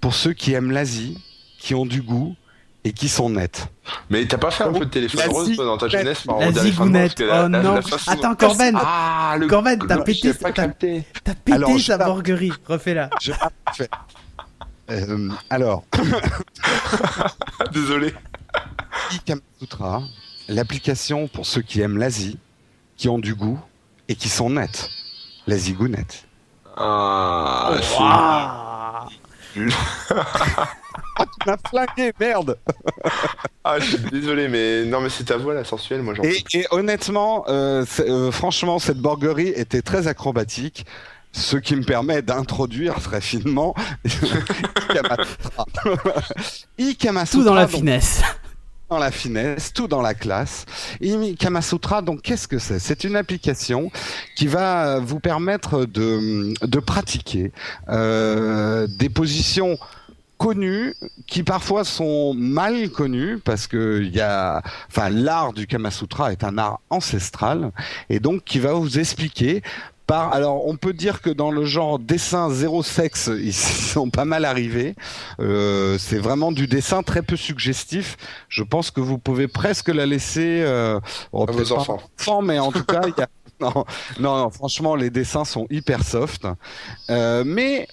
pour ceux qui aiment l'Asie, qui ont du goût et qui sont nets. Mais t'as pas fait un peu de téléphone La rose dans ta jeunesse par La rapport au téléphone zigounette. rose, parce que la- Oh la- non. la façon- Attends, Corben. Ah, le Corben, t'as pété- t'as- pété sa borguerie. Refais-la. Euh, alors, Désolé. Sutra, l'application pour ceux qui aiment l'Asie, qui ont du goût et qui sont nets. La zigounette. Ah. Ah, tu m'as flingué, merde ah, je suis désolé, mais non, mais c'est ta voix la sensuelle, moi j'en Et, et honnêtement, euh, euh, franchement, cette borguerie était très acrobatique. Ce qui me permet d'introduire très finement Ikama Sutra. Ikama Tout dans la donc, finesse. Dans la finesse, tout dans la classe. Kamasutra, donc qu'est-ce que c'est? C'est une application qui va vous permettre de, de pratiquer euh, des positions connues qui parfois sont mal connues parce que y a enfin l'art du Kamasutra est un art ancestral et donc qui va vous expliquer alors, on peut dire que dans le genre dessin zéro sexe, ils sont pas mal arrivés. Euh, c'est vraiment du dessin très peu suggestif. Je pense que vous pouvez presque la laisser euh, oh, À vos peut-être pas enfants. enfants, mais en tout cas, il y a... non, non, non, franchement, les dessins sont hyper soft. Euh, mais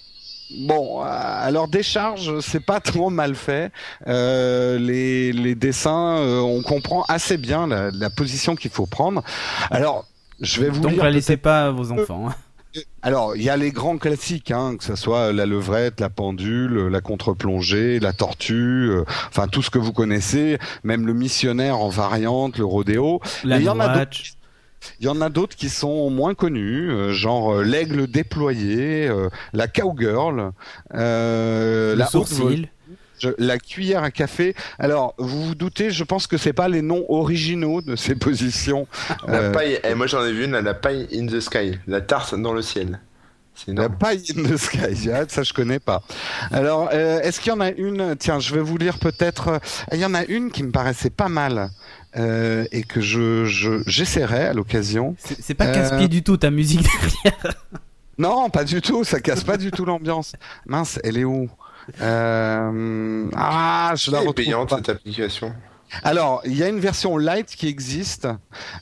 Bon, euh, alors décharge, c'est pas trop mal fait. Euh, les, les dessins, euh, on comprend assez bien la, la position qu'il faut prendre. Alors, je vais vous Donc, lire la laissez pas à vos enfants. hein. alors, il y a les grands classiques, hein, que ce soit la levrette, la pendule, la contre-plongée, la tortue, euh, enfin tout ce que vous connaissez, même le missionnaire en variante, le rodéo. La il y en a watch. Il y en a d'autres qui sont moins connus, euh, genre euh, l'aigle déployé, euh, la cowgirl, euh, la haute sourcil. Je- la cuillère à café. Alors, vous vous doutez, je pense que c'est pas les noms originaux de ces positions. La Euh, paille, eh, moi j'en ai vu une, la paille in the sky, la tarte dans le ciel. C'est La paille in the sky, ah, ça je connais pas. Alors, euh, est-ce qu'il y en a une Tiens, je vais vous lire peut-être. euh, Il y en a une qui me paraissait pas mal euh, et que je je- j'essaierai à l'occasion. C'est c'est pas Euh, casse-pied du tout ta musique derrière. Non, pas du tout. Ça casse pas du tout l'ambiance. Mince, elle est où? Euh, Ah, je la Elle est retrouve payante pas. cette application. Alors, il y a une version light qui existe,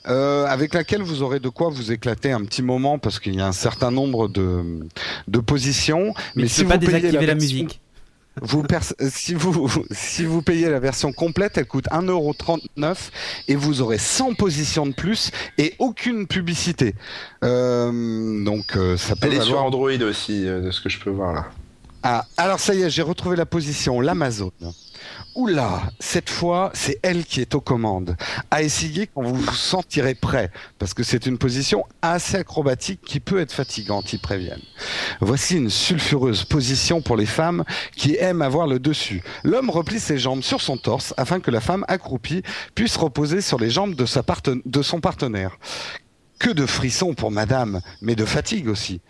euh, avec laquelle vous aurez de quoi vous éclater un petit moment parce qu'il y a un certain nombre de, de positions. Mais, tu si pas vous payez désactiver la, version- musique. Vous si vous si vous payez la version complète, elle coûte 1,39€ et vous aurez 100 positions de plus et aucune publicité. Euh, donc euh, ça peut Elle est sur valoir- Android aussi, euh, de ce que je peux voir là. Ah, alors ça y est, j'ai retrouvé la position, l'Amazon. Oula, cette fois, c'est elle qui est aux commandes. À essayer quand vous vous sentirez prêt, parce que c'est une position assez acrobatique qui peut être fatigante, ils préviennent. Voici une sulfureuse position pour les femmes qui aiment avoir le dessus. L'homme replie ses jambes sur son torse afin que la femme accroupie puisse reposer sur les jambes de, de son partenaire. Que de frissons pour madame, mais de fatigue aussi.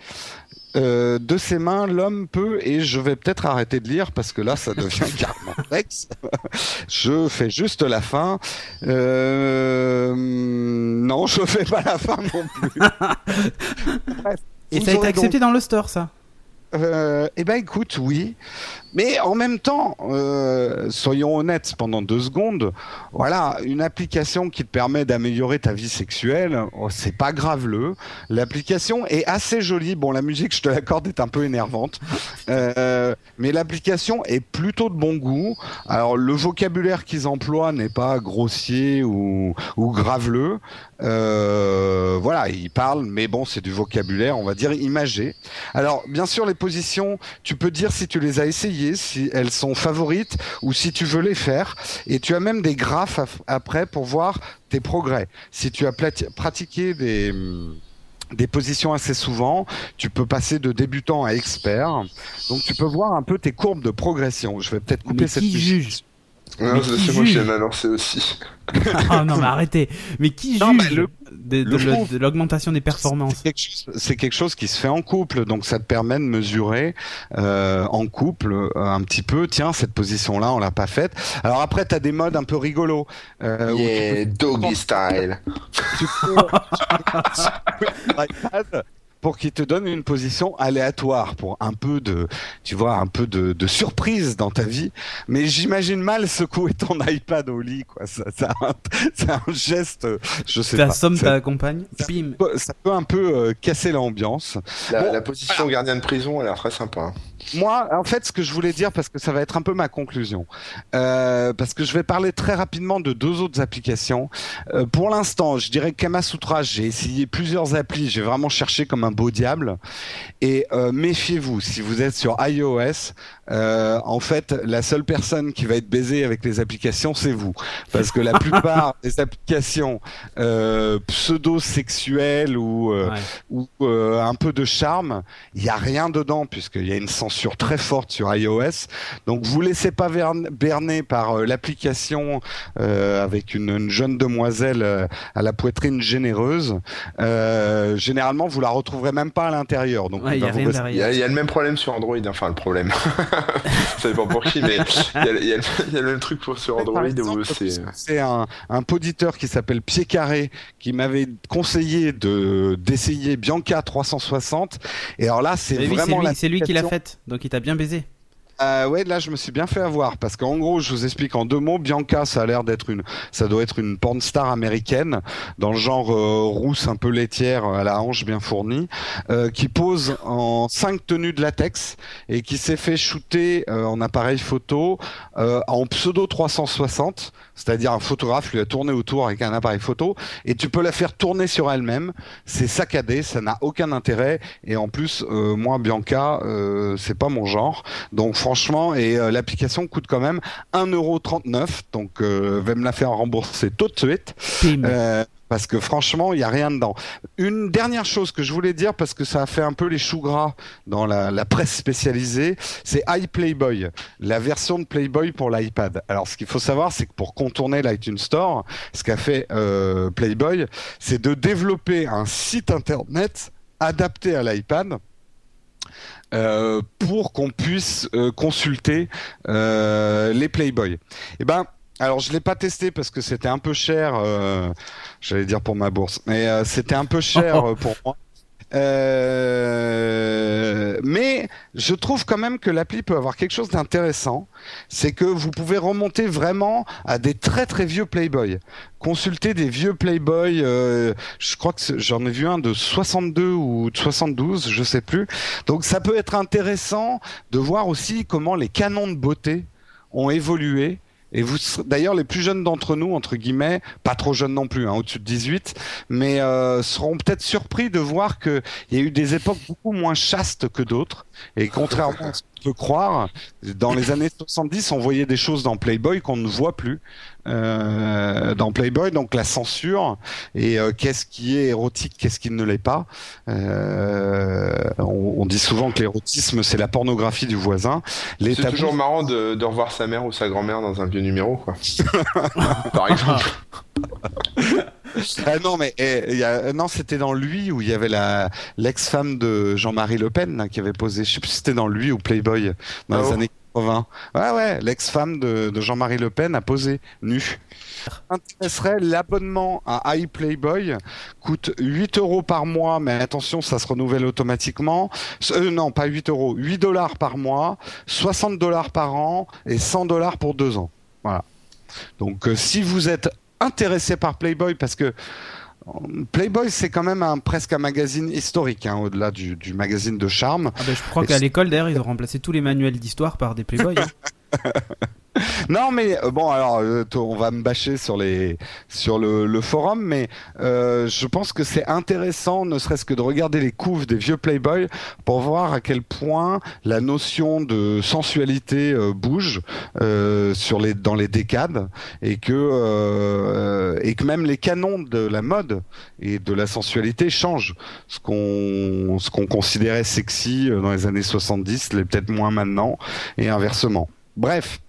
Euh, de ses mains, l'homme peut, et je vais peut-être arrêter de lire parce que là, ça devient carrément complexe. je fais juste la fin. Euh, non, je fais pas la fin non plus. Bref, Et ça a été accepté donc- dans le store, ça? Euh, eh ben écoute, oui. Mais en même temps, euh, soyons honnêtes pendant deux secondes. Voilà, une application qui te permet d'améliorer ta vie sexuelle, oh, c'est pas graveleux. L'application est assez jolie. Bon, la musique, je te l'accorde, est un peu énervante, Euh, mais l'application est plutôt de bon goût. Alors le vocabulaire qu'ils emploient n'est pas grossier ou, ou graveleux. Euh, voilà, ils parlent, mais bon, c'est du vocabulaire, on va dire imagé. Alors, bien sûr, les positions, tu peux dire si tu les as essayées, si elles sont favorites ou si tu veux les faire. Et tu as même des graphes après pour voir tes progrès. Si tu as pratiqué des hum, des positions assez souvent, tu peux passer de débutant à expert. Donc tu peux voir un peu tes courbes de progression. Je vais peut-être couper Mais cette qui juge? Non, Mais c'est moi qui viens d'annoncer aussi. Ah non, mais arrêtez Mais qui Non, mais juge le- de, de le le- fond- de l'augmentation des performances C'est quelque, chose- c'est quelque chose qui se fait en couple, donc ça te permet de mesurer euh, en couple euh, un petit peu. Tiens, cette position-là, on l'a pas faite. Alors après, t'as des modes un peu rigolos. euh, où tu Yeah, doggy style. tu peux, tu peux- iPad pour qu'il te donne une position aléatoire pour un peu de tu vois un peu de, de surprise dans ta vie. Mais j'imagine mal secouer ton iPad au lit quoi. Ça, ça- c'est un geste je sais Ta pas. Somme ça, ta compagne Bim peut- ça peut un peu euh, casser l'ambiance. La, Bon, la position gardien de prison a l'air très sympa. hein. Moi, en fait, ce que je voulais dire, parce que ça va être un peu ma conclusion, euh, parce que je vais parler très rapidement de deux autres applications. Euh, pour l'instant, je dirais Kamasutra, j'ai essayé plusieurs applis, j'ai vraiment cherché comme un beau diable. Et euh, méfiez-vous, si vous êtes sur iOS, euh, en fait, la seule personne qui va être baisée avec les applications, c'est vous, parce que la plupart des applications euh, pseudo-sexuelles ou euh, Ouais. ou euh, un peu de charme, il n'y a rien dedans puisqu'il y a une censure très forte sur iOS. Donc vous laissez pas berner par euh, l'application euh, avec une, une jeune demoiselle euh, à la poitrine généreuse. Euh, généralement, vous la retrouverez même pas à l'intérieur. Donc y y, il y a le même problème sur Android, hein, enfin le problème. Ça dépend pour qui, mais il y y y a le même truc pour sur Android exemple, c'est. un, un poditeur qui s'appelle Pied Carré qui m'avait conseillé de d'essayer Bianca 360 et alors là c'est oui, c'est vraiment lui, c'est lui qui l'a faite, donc il t'a bien baisé. Euh, ouais, là, je me suis bien fait avoir parce qu'en gros, je vous explique en deux mots. Bianca, ça a l'air d'être une, ça doit être une porn star américaine dans le genre euh, rousse un peu laitière à la hanche bien fournie, euh, qui pose en cinq tenues de latex et qui s'est fait shooter euh, en appareil photo euh, en pseudo 360, c'est-à-dire un photographe lui a tourné autour avec un appareil photo et tu peux la faire tourner sur elle-même. C'est saccadé, ça n'a aucun intérêt et en plus, euh, moi, Bianca, c'est pas mon genre. Donc et euh, l'application coûte quand même 1,39€, donc euh, va me la faire rembourser tout de suite. Euh, parce que franchement, il n'y a rien dedans. Une dernière chose que je voulais dire, parce que ça a fait un peu les choux gras dans la, la presse spécialisée, c'est iPlayboy, la version de Playboy pour l'iPad. Alors, ce qu'il faut savoir, c'est que pour contourner l'iTunes Store, ce qu'a fait euh, Playboy, c'est de développer un site internet adapté à l'iPad. Euh, pour qu'on puisse euh, consulter euh, les Playboy. Eh ben, alors je l'ai pas testé parce que c'était un peu cher. euh, J'allais dire pour ma bourse, mais euh, c'était un peu cher pour moi. Euh, mais je trouve quand même que l'appli peut avoir quelque chose d'intéressant, c'est que vous pouvez remonter vraiment à des très très vieux Playboy, consulter des vieux Playboy. euh, je crois que j'en ai vu un de 62 ou de 72, je sais plus. Donc ça peut être intéressant de voir aussi comment les canons de beauté ont évolué. Et vous, d'ailleurs, les plus jeunes d'entre nous, entre guillemets, pas trop jeunes non plus, hein, au-dessus de 18, mais euh, seront peut-être surpris de voir qu'il y a eu des époques beaucoup moins chastes que d'autres, Et contrairement à ce qu'on peut croire, dans les années 70, on voyait des choses dans Playboy qu'on ne voit plus euh, dans Playboy, donc la censure et euh, qu'est-ce qui est érotique, qu'est-ce qui ne l'est pas. Euh, on, on dit souvent que l'érotisme c'est la pornographie du voisin. Les C'est tabous- toujours marrant de, de revoir sa mère ou sa grand-mère dans un vieux numéro, quoi. Par exemple. Ah non mais eh, il y a, non c'était dans lui où il y avait la l'ex-femme de Jean-Marie Le Pen qui avait posé je sais plus si c'était dans lui ou Playboy dans Ah les bon années 80 ouais ouais l'ex-femme de, de Jean-Marie Le Pen a posé nu. Intéresserait l'abonnement à iPlayboy coûte 8 euros par mois mais attention ça se renouvelle automatiquement. Euh, non pas 8 euros 8 dollars par mois 60 dollars par an et 100 dollars pour deux ans. Voilà. Donc euh, si vous êtes intéressé par Playboy parce que Playboy c'est quand même un, presque un magazine historique hein, au-delà du, du magazine de charme. Ah ben, je crois qu'à l'école d'ailleurs ils ont remplacé tous les manuels d'histoire par des Playboy. hein. Non mais euh, bon alors euh, on va me bâcher sur les sur le, le forum mais euh, je pense que c'est intéressant ne serait-ce que de regarder les couves des vieux Playboy pour voir à quel point la notion de sensualité euh, bouge euh, sur les dans les décades et que euh, et que même les canons de la mode et de la sensualité changent. Ce qu'on ce qu'on considérait sexy dans les années 70 l'est peut-être moins maintenant et inversement. Bref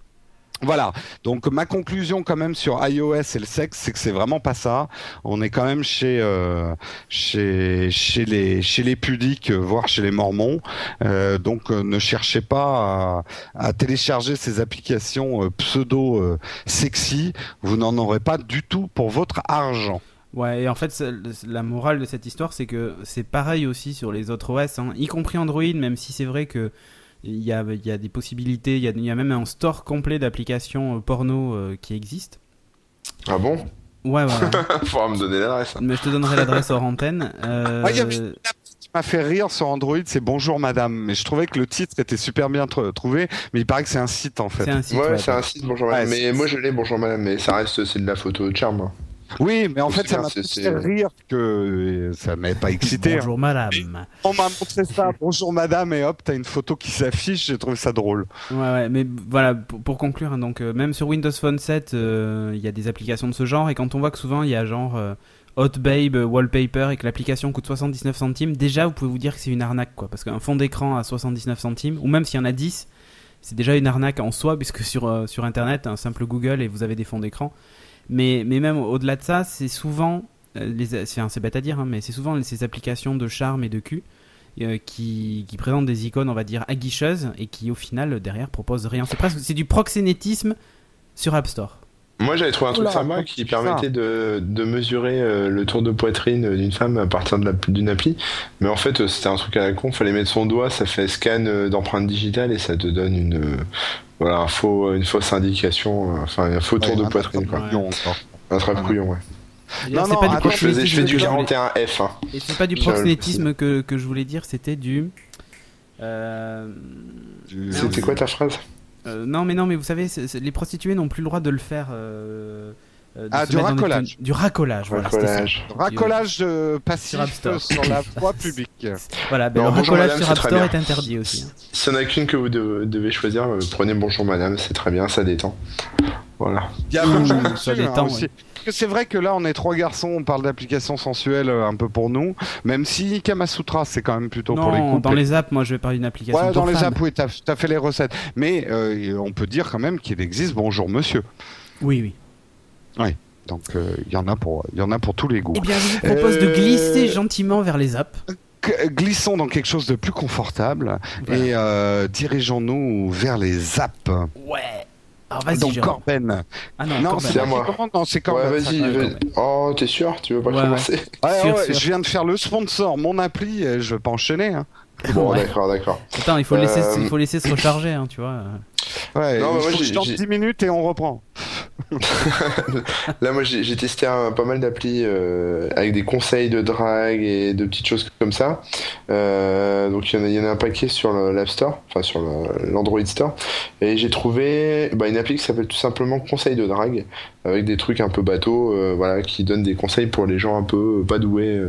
voilà. Donc ma conclusion quand même sur iOS et le sexe, c'est que c'est vraiment pas ça. On est quand même chez euh, chez chez les chez les pudiques, euh, voire chez les mormons. Euh, donc euh, ne cherchez pas à, à télécharger ces applications euh, pseudo euh, sexy. Vous n'en aurez pas du tout pour votre argent. Ouais, et en fait, la morale de cette histoire, c'est que c'est pareil aussi sur les autres OS, hein, y compris Android, même si c'est vrai que il y a, il y a des possibilités, il y a, il y a même un store complet d'applications euh, porno euh, qui existe. Ah bon? Ouais, voilà. Faudra me donner l'adresse. hein. Mais je te donnerai l'adresse hors antenne. Euh, Ouais, il y avait une app qui m'a fait rire sur Android, c'est Bonjour Madame. Mais je trouvais que le titre était super bien tr- trouvé, mais il paraît que c'est un site en fait. c'est un site. Ouais, ouais, c'est un site, bonjour madame. Ouais, mais moi je l'ai, bonjour madame, mais ça reste, c'est de la photo de charme. Oui, mais en fait, ça m'a fait rire que ça m'avait pas excité. hein. Bonjour madame. On m'a montré ça, bonjour madame, et hop, t'as une photo qui s'affiche, j'ai trouvé ça drôle. Ouais, ouais, mais voilà, pour, pour conclure, hein, donc euh, même sur Windows Phone 7, euh, il y a des applications de ce genre, et quand on voit que souvent il y a genre euh, Hot Babe Wallpaper et que l'application coûte 79 centimes, déjà vous pouvez vous dire que c'est une arnaque, quoi, parce qu'un fond d'écran à 79 centimes, ou même s'il y en a 10, c'est déjà une arnaque en soi, puisque sur, euh, sur Internet, un simple Google et vous avez des fonds d'écran. Mais, mais même au-delà de ça, c'est souvent, euh, les, c'est, bête à dire, hein, mais c'est souvent ces applications de charme et de cul euh, qui, qui présentent des icônes, on va dire, aguicheuses et qui au final derrière proposent rien. C'est presque c'est du proxénétisme sur App Store. Moi j'avais trouvé un truc Oula, sympa qui permettait de, de mesurer euh, le tour de poitrine d'une femme à partir de la- d'une appli. Mais en fait c'était un truc à la con, fallait mettre son doigt, ça fait scan d'empreinte digitale et ça te donne une, voilà, un faux, une fausse indication, euh, enfin un faux tour de poitrine quoi. un couillon encore. Un trap Ouais. couillon ouais. Non, c'est non, pas du Je faisais, je fais du proxénétisme que je voulais- 41F. Hein. Et c'est pas du proxénétisme que, que je voulais dire, c'était du. euh, C'était quoi ta phrase? euh, non, mais non, mais vous savez, les prostituées n'ont plus le droit de le faire. euh, euh, Ah, se du racolage. tenues- Du racolage, voilà. c'était ça. Racolage. Racolage euh, passif Sur la voie publique. Voilà, ben, Non, le racolage madame, sur App Store est interdit aussi. hein. S'il n'y en a qu'une que vous de- devez choisir, euh, prenez bonjour madame, c'est très bien, ça détend. Voilà. Il y a Mmh, bonjour ça hein, détend, aussi. ouais. Parce que c'est vrai que là, on est trois garçons, on parle d'applications sensuelles euh, un peu pour nous, même si Kamasutra, c'est quand même plutôt pour les couples. dans les apps, moi je vais parler d'une application. Ouais, dans les femmes. apps, oui, t'as as fait les recettes. Mais euh, on peut dire quand même qu'il existe bonjour monsieur. Oui, oui. Donc euh, il y en a pour, il y en a pour tous les goûts. Eh bien, je vous propose de Euh, glisser gentiment vers les apps. Glissons dans quelque chose de plus confortable Voilà. et euh, dirigeons-nous vers les apps. Ouais. Alors vas-y, Donc. Corben. Ah non, c'est à moi. Non, c'est Corben. ouais, vas-y. ouais. Oh, t'es sûr Tu veux pas Ouais, commencer Ouais, Sûr, ouais, sûr. Je viens de faire le sponsor, mon appli, je vais pas enchaîner. Hein. Bon, Ouais. d'accord, d'accord. Attends, il faut, laisser, Euh, il faut laisser se recharger, hein, tu vois. Ouais, Non, je tente j'ai- 10 minutes et on reprend. Là, moi, j'ai testé pas mal d'applis euh, avec des conseils de drague et de petites choses comme ça. Euh, donc, il y, en a, un paquet sur l'App Store, enfin sur l'Android Store. Et j'ai trouvé bah, une appli qui s'appelle tout simplement Conseils de drague, avec des trucs un peu bateaux, euh, voilà, qui donnent des conseils pour les gens un peu pas doués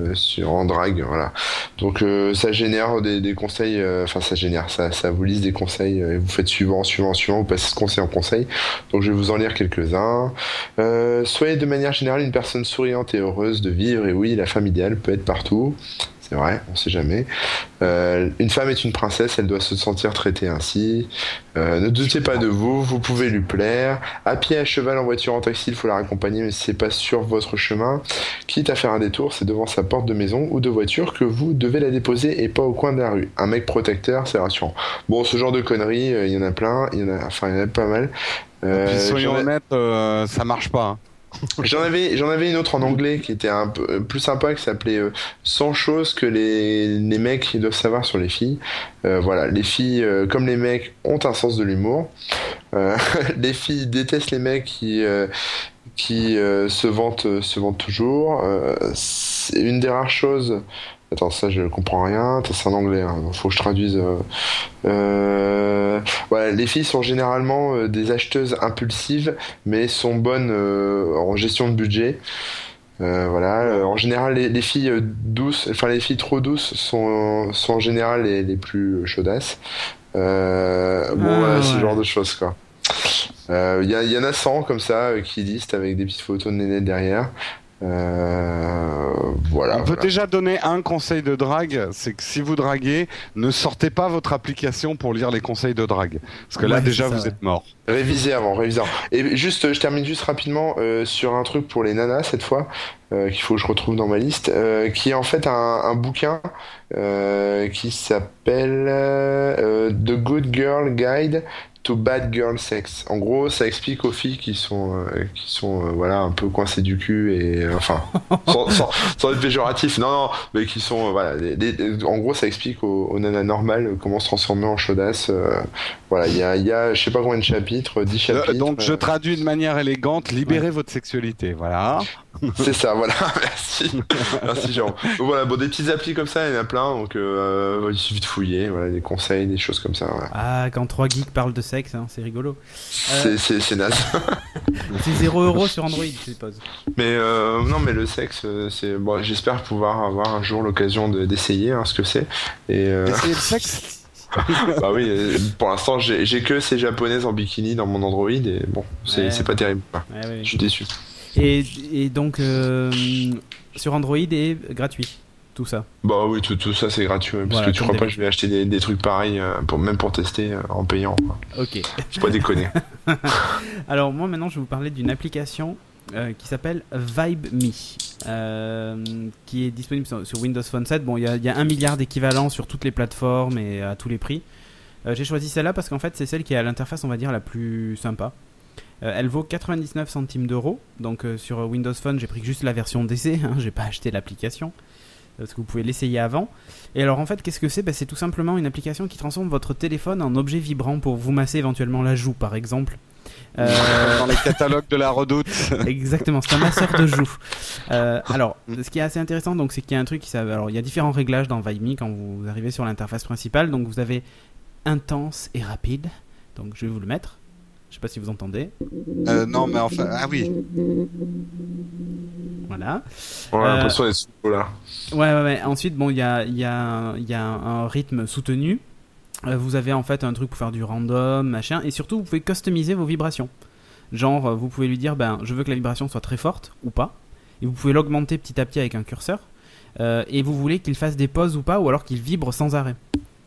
en drague, voilà. Donc, ça génère des, conseils, enfin, ça génère, ça, vous lise des conseils, et vous faites suivant, suivant, suivant, vous passez de conseil en conseil. Donc, je vais vous en lire quelques-uns. Euh, soyez de manière générale une personne souriante et heureuse de vivre, et oui, la femme idéale peut être partout. C'est vrai, on sait jamais. Euh, une femme est une princesse, elle doit se sentir traitée ainsi. Euh, ne doutez pas de vous, vous pouvez lui plaire. À pied, à cheval, en voiture, en taxi, il faut la raccompagner, mais si c'est pas sur votre chemin, quitte à faire un détour, c'est devant sa porte de maison ou de voiture que vous devez la déposer et pas au coin de la rue. Un mec protecteur, c'est rassurant. Bon, ce genre de conneries, il y en a plein, il y en a, enfin, il y en a pas mal. Euh, Puis soyons honnêtes, euh, ça marche pas. hein. J'en avais, j'en avais une autre en anglais qui était un peu euh, plus sympa, qui s'appelait euh, 100 choses que les, les mecs doivent savoir sur les filles. Euh, voilà, les filles, euh, comme les mecs, ont un sens de l'humour. Euh, les filles détestent les mecs qui, euh, qui euh, se vantent, se vantent toujours. Euh, c'est une des rares choses. Attends, ça je comprends rien. C'est en anglais. Hein. Faut que je traduise. euh. Euh, voilà, les filles sont généralement euh, des acheteuses impulsives, mais sont bonnes euh, en gestion de budget. Euh, voilà. Euh, en général, les, les filles euh, douces, enfin les filles trop douces, sont, sont en général les, les plus chaudasses. Euh, bon, Ah, voilà, ce genre de choses quoi. Euh, Il y, en a 100 comme ça euh, qui listent avec des petites photos de nénettes derrière. Euh, voilà. On peut voilà. déjà donner un conseil de drague, c'est que si vous draguez, ne sortez pas votre application pour lire les conseils de drague. Parce que là Ouais, déjà ça, vous ouais. êtes mort. Réviser avant, réviser avant. Et juste, je termine juste rapidement euh, sur un truc pour les nanas cette fois, euh, qu'il faut que je retrouve dans ma liste, euh, qui est en fait un, un bouquin euh, qui s'appelle euh, The Good Girl Guide to Bad Girl Sex. En gros, ça explique aux filles qui sont, euh, qui sont euh, voilà, un peu coincées du cul et euh, enfin, sans, sans, sans être péjoratif, non, non, mais qui sont, euh, voilà, des- des- en gros, ça explique aux, aux nanas normales comment se transformer en chaudasse. euh, voilà, il y a, il y a, je sais pas combien de chapitres, 10 Euh, chapitres. Donc je traduis de manière élégante, libérez votre sexualité, voilà. C'est ça, voilà, merci. merci Jérôme. Donc voilà, bon, des petites applis comme ça, il y en a plein, donc euh, il suffit de fouiller, voilà, des conseils, des choses comme ça. voilà. Ah, quand trois geeks parlent de sexe, hein, c'est rigolo. C'est- C'est c'est naze. C'est 0 euros sur Android, je suppose. Mais euh, non, mais le sexe, euh, c'est bon. J'espère pouvoir avoir un jour l'occasion de- d'essayer hein, ce que c'est. Et euh, Essayez le sexe? Bah oui, euh, pour l'instant, j'ai que ces japonaises en bikini dans mon Android et bon, c'est Ouais. pas terrible. quoi. Ouais, ouais. Je suis déçu. Et, et donc, euh, sur Android et gratuit, tout ça. Bah oui, tout, tout ça c'est gratuit, parce Voilà, que tu crois pas que je vais acheter des, des trucs pareils euh, pour même pour tester euh, en payant. Ok. Faut pas déconner. Alors moi maintenant je vais vous parler d'une application euh, qui s'appelle VibeMe, euh, qui est disponible sur, sur Windows Phone 7. Bon, il y y a un milliard d'équivalents sur toutes les plateformes et à tous les prix. Euh, J'ai choisi celle-là parce qu'en fait c'est celle qui a l'interface on va dire la plus sympa. Euh, elle vaut 99 centimes d'euros. Donc euh, sur Windows Phone j'ai pris juste la version d'essai, hein, j'ai pas acheté l'application. Parce que vous pouvez l'essayer avant. Et alors en fait, qu'est-ce que c'est? Ben, C'est tout simplement une application qui transforme votre téléphone en objet vibrant pour vous masser éventuellement la joue, par exemple. Euh, dans les catalogues de la redoute. Exactement, c'est un masseur de joue. Euh, alors, ce qui est assez intéressant, donc, c'est qu'il y a un truc qui s'appelle. Alors, il y a différents réglages dans VibeMe quand vous arrivez sur l'interface principale. Donc, vous avez intense et rapide. Donc, je vais vous le mettre. Je sais pas si vous entendez. Euh, non mais enfin, ah oui. Voilà. On a Euh, l'impression d'être sous l'eau, là. Ouais, ouais, ouais. Ensuite, bon, il y a, il y, a, un- il y a un rythme soutenu. Euh, vous avez en fait un truc pour faire du random, machin. Et surtout, vous pouvez customiser vos vibrations. Genre, vous pouvez lui dire, ben, je veux que la vibration soit très forte ou pas. Et vous pouvez l'augmenter petit à petit avec un curseur. Euh, et vous voulez qu'il fasse des pauses ou pas, ou alors qu'il vibre sans arrêt.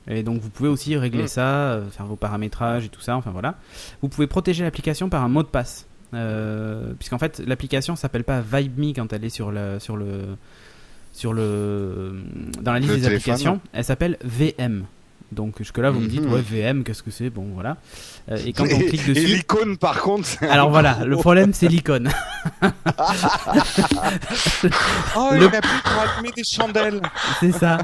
Et donc, vous pouvez aussi régler Mm. ça, euh, faire vos paramétrages et tout ça. Enfin voilà. Vous pouvez protéger l'application par un mot de passe. Euh, puisqu'en fait, l'application s'appelle pas VibeMe quand elle est sur le, sur le, sur le, dans la liste Le des téléphone. applications. Elle s'appelle VM. Donc jusque-là, vous me dites, Mhm. ouais, VM, qu'est-ce que c'est? Bon, voilà. Euh, et quand on Et, clique et dessus. l'icône, par contre, Alors voilà, le problème c'est l'icône. Oh, Le- il a plus pour allumer des chandelles. c'est ça.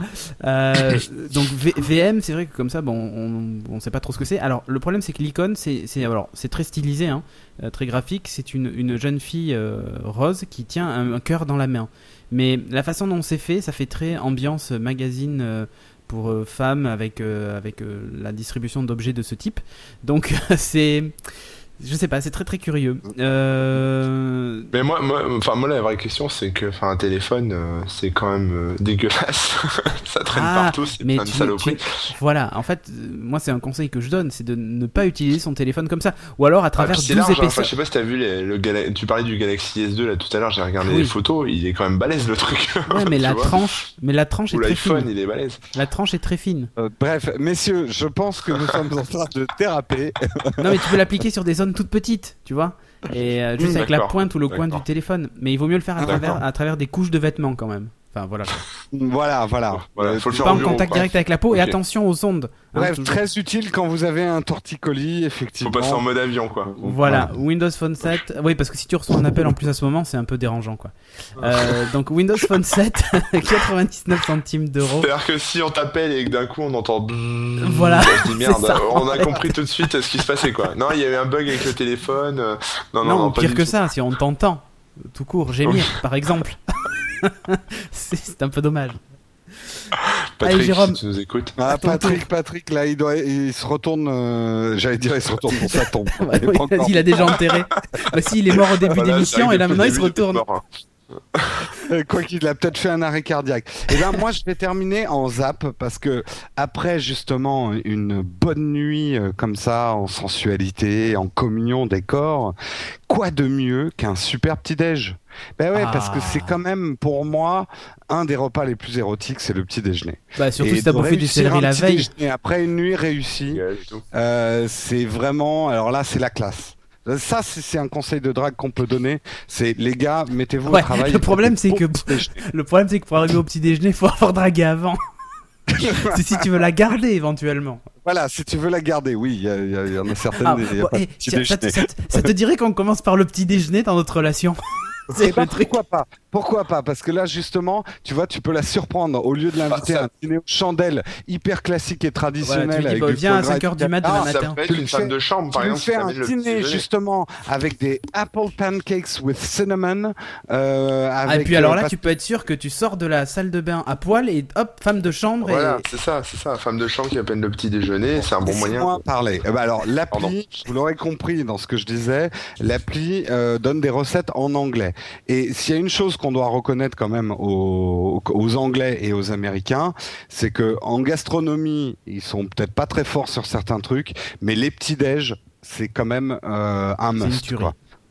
Euh, donc V- VM, c'est vrai que comme ça, bon, on, on sait pas trop ce que c'est. Alors le problème c'est que l'icône, c'est, alors c'est très stylisé, hein, euh, très graphique. C'est une, une jeune fille euh, rose qui tient un, un cœur dans la main. Mais la façon dont c'est fait, ça fait très ambiance magazine. Pour euh, femmes avec euh, avec euh, la distribution d'objets de ce type. Donc c'est je sais pas, c'est très très curieux. Euh, Mais moi, moi, enfin, moi, la vraie question, c'est que, enfin, un téléphone, euh, c'est quand même euh, dégueulasse. ça traîne Ah, partout, c'est plein de tu- saloperies. Voilà, en fait, moi c'est un conseil que je donne, c'est de ne pas utiliser son téléphone comme ça, ou alors à Ah, travers 12 large, hein. Enfin, épaisseurs. je sais pas si t'as vu les- le Gala- tu parlais du Galaxy S2 là tout à l'heure, j'ai regardé Oui. les photos, il est quand même balèze le truc. Ouais, mais Tu la vois tranche, mais la tranche est Ou très l'iPhone, fine. il est balèze. La tranche est très fine. Euh, bref, messieurs, je pense que nous sommes en train de déraper. Non, mais tu peux l'appliquer sur des zones toutes petites, tu vois, et euh, juste avec la pointe ou le coin du téléphone. Mais il vaut mieux le faire à travers, à travers des couches de vêtements quand même. Enfin voilà. Voilà, voilà. Voilà, Euh, faut le faire Pas en bureau, contact quoi. direct avec la peau et attention aux ondes. hein, Bref, toujours. très utile quand vous avez un torticolis, Faut effectivement. passer en mode avion quoi. Voilà, Windows Phone 7. Oui, parce que si tu reçois un appel en plus à ce moment, c'est un peu dérangeant, quoi. Euh, donc Windows Phone 7, 99 centimes d'euros. C'est-à-dire que si on t'appelle et que d'un coup on entend Voilà, merde, ça. on a compris tout de suite ce qui se passait quoi. Non, il y avait un bug avec le téléphone. euh, Non, non, Non, non, pire que tout. ça, si on t'entend, tout court, gémir, par exemple. c'est un peu dommage. Patrick, Allez, Jérôme. si tu nous écoutes. Ah, Patrick, Patrick, là, il, doit, il se retourne. euh, J'allais dire, il se retourne pour sa tombe. Il oui, il a déjà enterré. Bah si, il est mort au début Voilà, d'émission et là maintenant il se retourne. Euh, Quoi qu'il a peut-être fait un arrêt cardiaque. Et ben moi je vais terminer en zap parce que après justement une bonne nuit euh, comme ça en sensualité, en communion des corps, quoi de mieux qu'un super petit déj? Ben ouais parce que Ah. c'est quand même pour moi un des repas les plus érotiques, c'est le petit déjeuner. Bah surtout Et si t'as bouffé du céleri la petit veille. déjeuner après une nuit réussie, euh, c'est vraiment alors là c'est la classe. Ça, c'est un conseil de drague qu'on peut donner. C'est les gars, mettez-vous Ouais, au travail. le problème, c'est que-. Le problème c'est que pour arriver au petit déjeuner, faut avoir dragué avant. c'est si tu veux la garder éventuellement. Voilà, si tu veux la garder, oui, il y, il il en a certaines. Ah, il y a bon, pas de petit tiens, ça, te- déjeuner. ça te- ça te dirait qu'on commence par le petit déjeuner dans notre relation? C'est truc. pourquoi pas? Pourquoi pas? Parce que là, justement, tu vois, tu peux la surprendre. Au lieu de l'inviter Bah, ça- à un dîner aux chandelles hyper classique et traditionnel. Tu avec bah, du viens à foie gras 5h du mat Ah, demain Ça matin. Tu une femme fais- de chambre, Tu par exemple, qui fais un dîner justement avec des apple pancakes with cinnamon. Euh, Ah, avec, et puis alors euh, là, pas- tu peux être sûr que tu sors de la salle de bain à poil et hop, femme de chambre. Voilà, Et... c'est ça, c'est ça. Femme de chambre qui appelle le petit déjeuner, c'est un bon moyen. Parler. Eh ben alors, l'appli, vous l'aurez compris dans ce que je disais, l'appli euh, donne des recettes en anglais. Et s'il y a une chose qu'on doit reconnaître quand même aux, aux Anglais et aux Américains, c'est que en gastronomie, ils sont peut-être pas très forts sur certains trucs, mais les petits déj, c'est quand même euh, un must.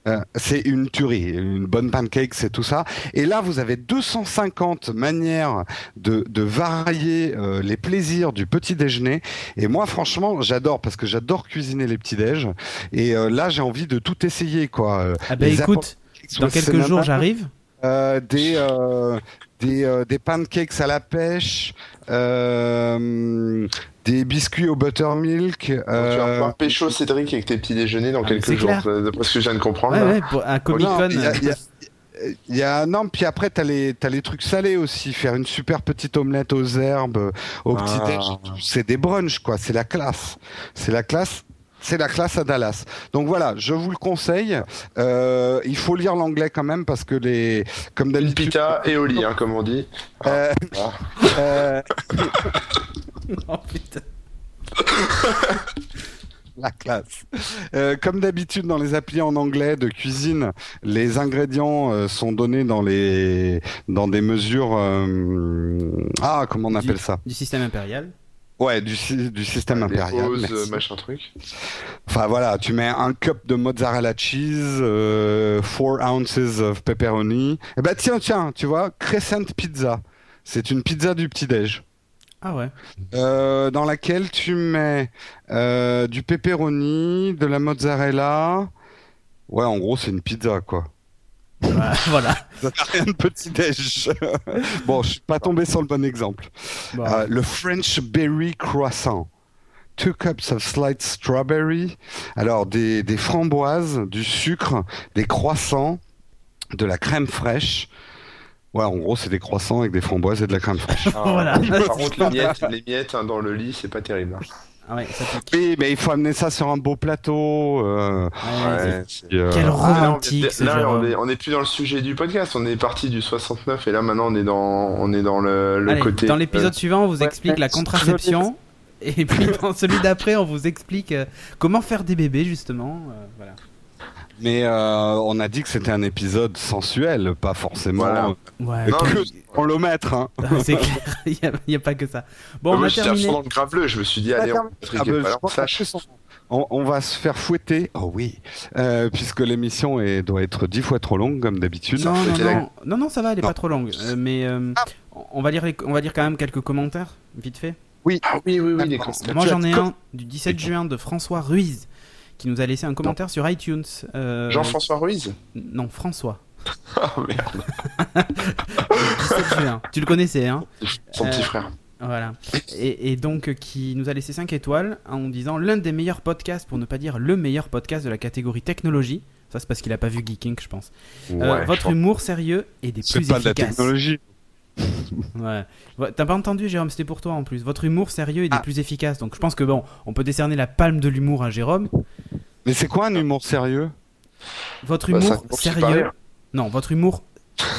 Euh, c'est une tuerie, une bonne pancake, c'est tout ça. Et là, vous avez 250 manières de, de varier euh, les plaisirs du petit déjeuner. Et moi, franchement, j'adore parce que j'adore cuisiner les petits déj. Et euh, là, j'ai envie de tout essayer, quoi. Ah bah écoute, dans quelques jours j'arrive. Euh, des euh, des euh, des pancakes à la pêche, euh, des biscuits au buttermilk. Tu vas Euh, pouvoir pécho Cédric avec tes petits déjeuners dans Ah, quelques jours, d'après ce que je viens de comprendre. Ouais, ouais, pour un Comic Con. il y y y a non puis après t'as les t'as les trucs salés aussi faire une super petite omelette aux herbes au petit Ah. déj c'est des brunchs quoi c'est la classe c'est la classe c'est la classe à Dallas. Donc voilà, je vous le conseille. Euh, il faut lire l'anglais quand même parce que les, comme Une d'habitude, pita et au lit, hein, comme on dit. euh, Ah. euh, Oh, putain. La classe. Euh, comme d'habitude dans les applis en anglais de cuisine, les ingrédients euh, sont donnés dans les dans des mesures euh, ah comment on appelle ça? Du système impérial. Ouais, du, du système Des impérial. merci. euh, machin truc. Enfin voilà, tu mets un cup de mozzarella cheese, euh, four ounces of pepperoni. Et bah tiens tiens, tu vois, Crescent Pizza. C'est une pizza du petit déj. Ah ouais. Euh, dans laquelle tu mets euh, du pepperoni, de la mozzarella. Ouais, en gros, c'est une pizza, quoi. Voilà. Ça n'a rien de petit-déj. bon, je suis pas tombé sur le bon exemple. Bon. Euh, le French Berry Croissant. Two cups of sliced strawberry. Alors, des, des framboises, du sucre, des croissants, de la crème fraîche. Ouais, en gros, c'est des croissants avec des framboises et de la crème fraîche. Ah, Voilà. Par contre, les miettes, les miettes hein, dans le lit, c'est pas terrible. hein. Ah ouais, ça pique. Oui, mais il faut amener ça sur un beau plateau. euh, Ouais, Ouais, c'est- c'est- Quel Ah, là, on romantique, est- on est, on est plus dans le sujet du podcast, on est parti du 69 et là maintenant on est dans, on est dans le, le Allez, côté. dans l'épisode euh, suivant, on vous ouais, explique ouais, la contraception. Et puis dans celui d'après, on vous explique euh, comment faire des bébés, justement. euh, voilà. Mais euh, on a dit que c'était un épisode sensuel, pas forcément Voilà. Ouais, Non, que mais- pour le mettre. Hein. c'est clair, il n'y a, pas que ça. Bon, on moi a je terminé. dans le graveleux, je me suis dit, allez, on va Ah ben, son- on, on va se faire fouetter. Oh oui, euh, puisque l'émission doit être dix fois trop longue comme d'habitude. Non, non, la- non, non, non, ça va, elle est Non. pas trop longue. Euh, mais euh, Ah. on, va lire les- on va dire quand même quelques commentaires, vite fait. Ah oui, oui, oui, cons. Moi j'en ai un du 17 juin de François Ruiz qui nous a laissé un commentaire sur iTunes. Euh, Jean-François Ruiz Non, François. Ah merde, 17 juin. Tu le connaissais, hein son Euh, petit frère. Voilà. Et, et donc euh, qui nous a laissé 5 étoiles en disant l'un des meilleurs podcasts, pour ne pas dire le meilleur podcast de la catégorie technologie. Ça c'est parce qu'il a pas vu Geeking, je pense. Euh, votre je pense- humour sérieux et des C'est plus pas de la efficaces. technologie. Ouais. Ouais, T'as pas entendu, Jérôme, c'était pour toi en plus. Votre humour sérieux et des Ah. plus efficaces. Donc je pense que bon, on peut décerner la palme de l'humour à Jérôme. Mais c'est quoi un humour sérieux? Votre Bah, ça humour sérieux. rire. Non, votre humour,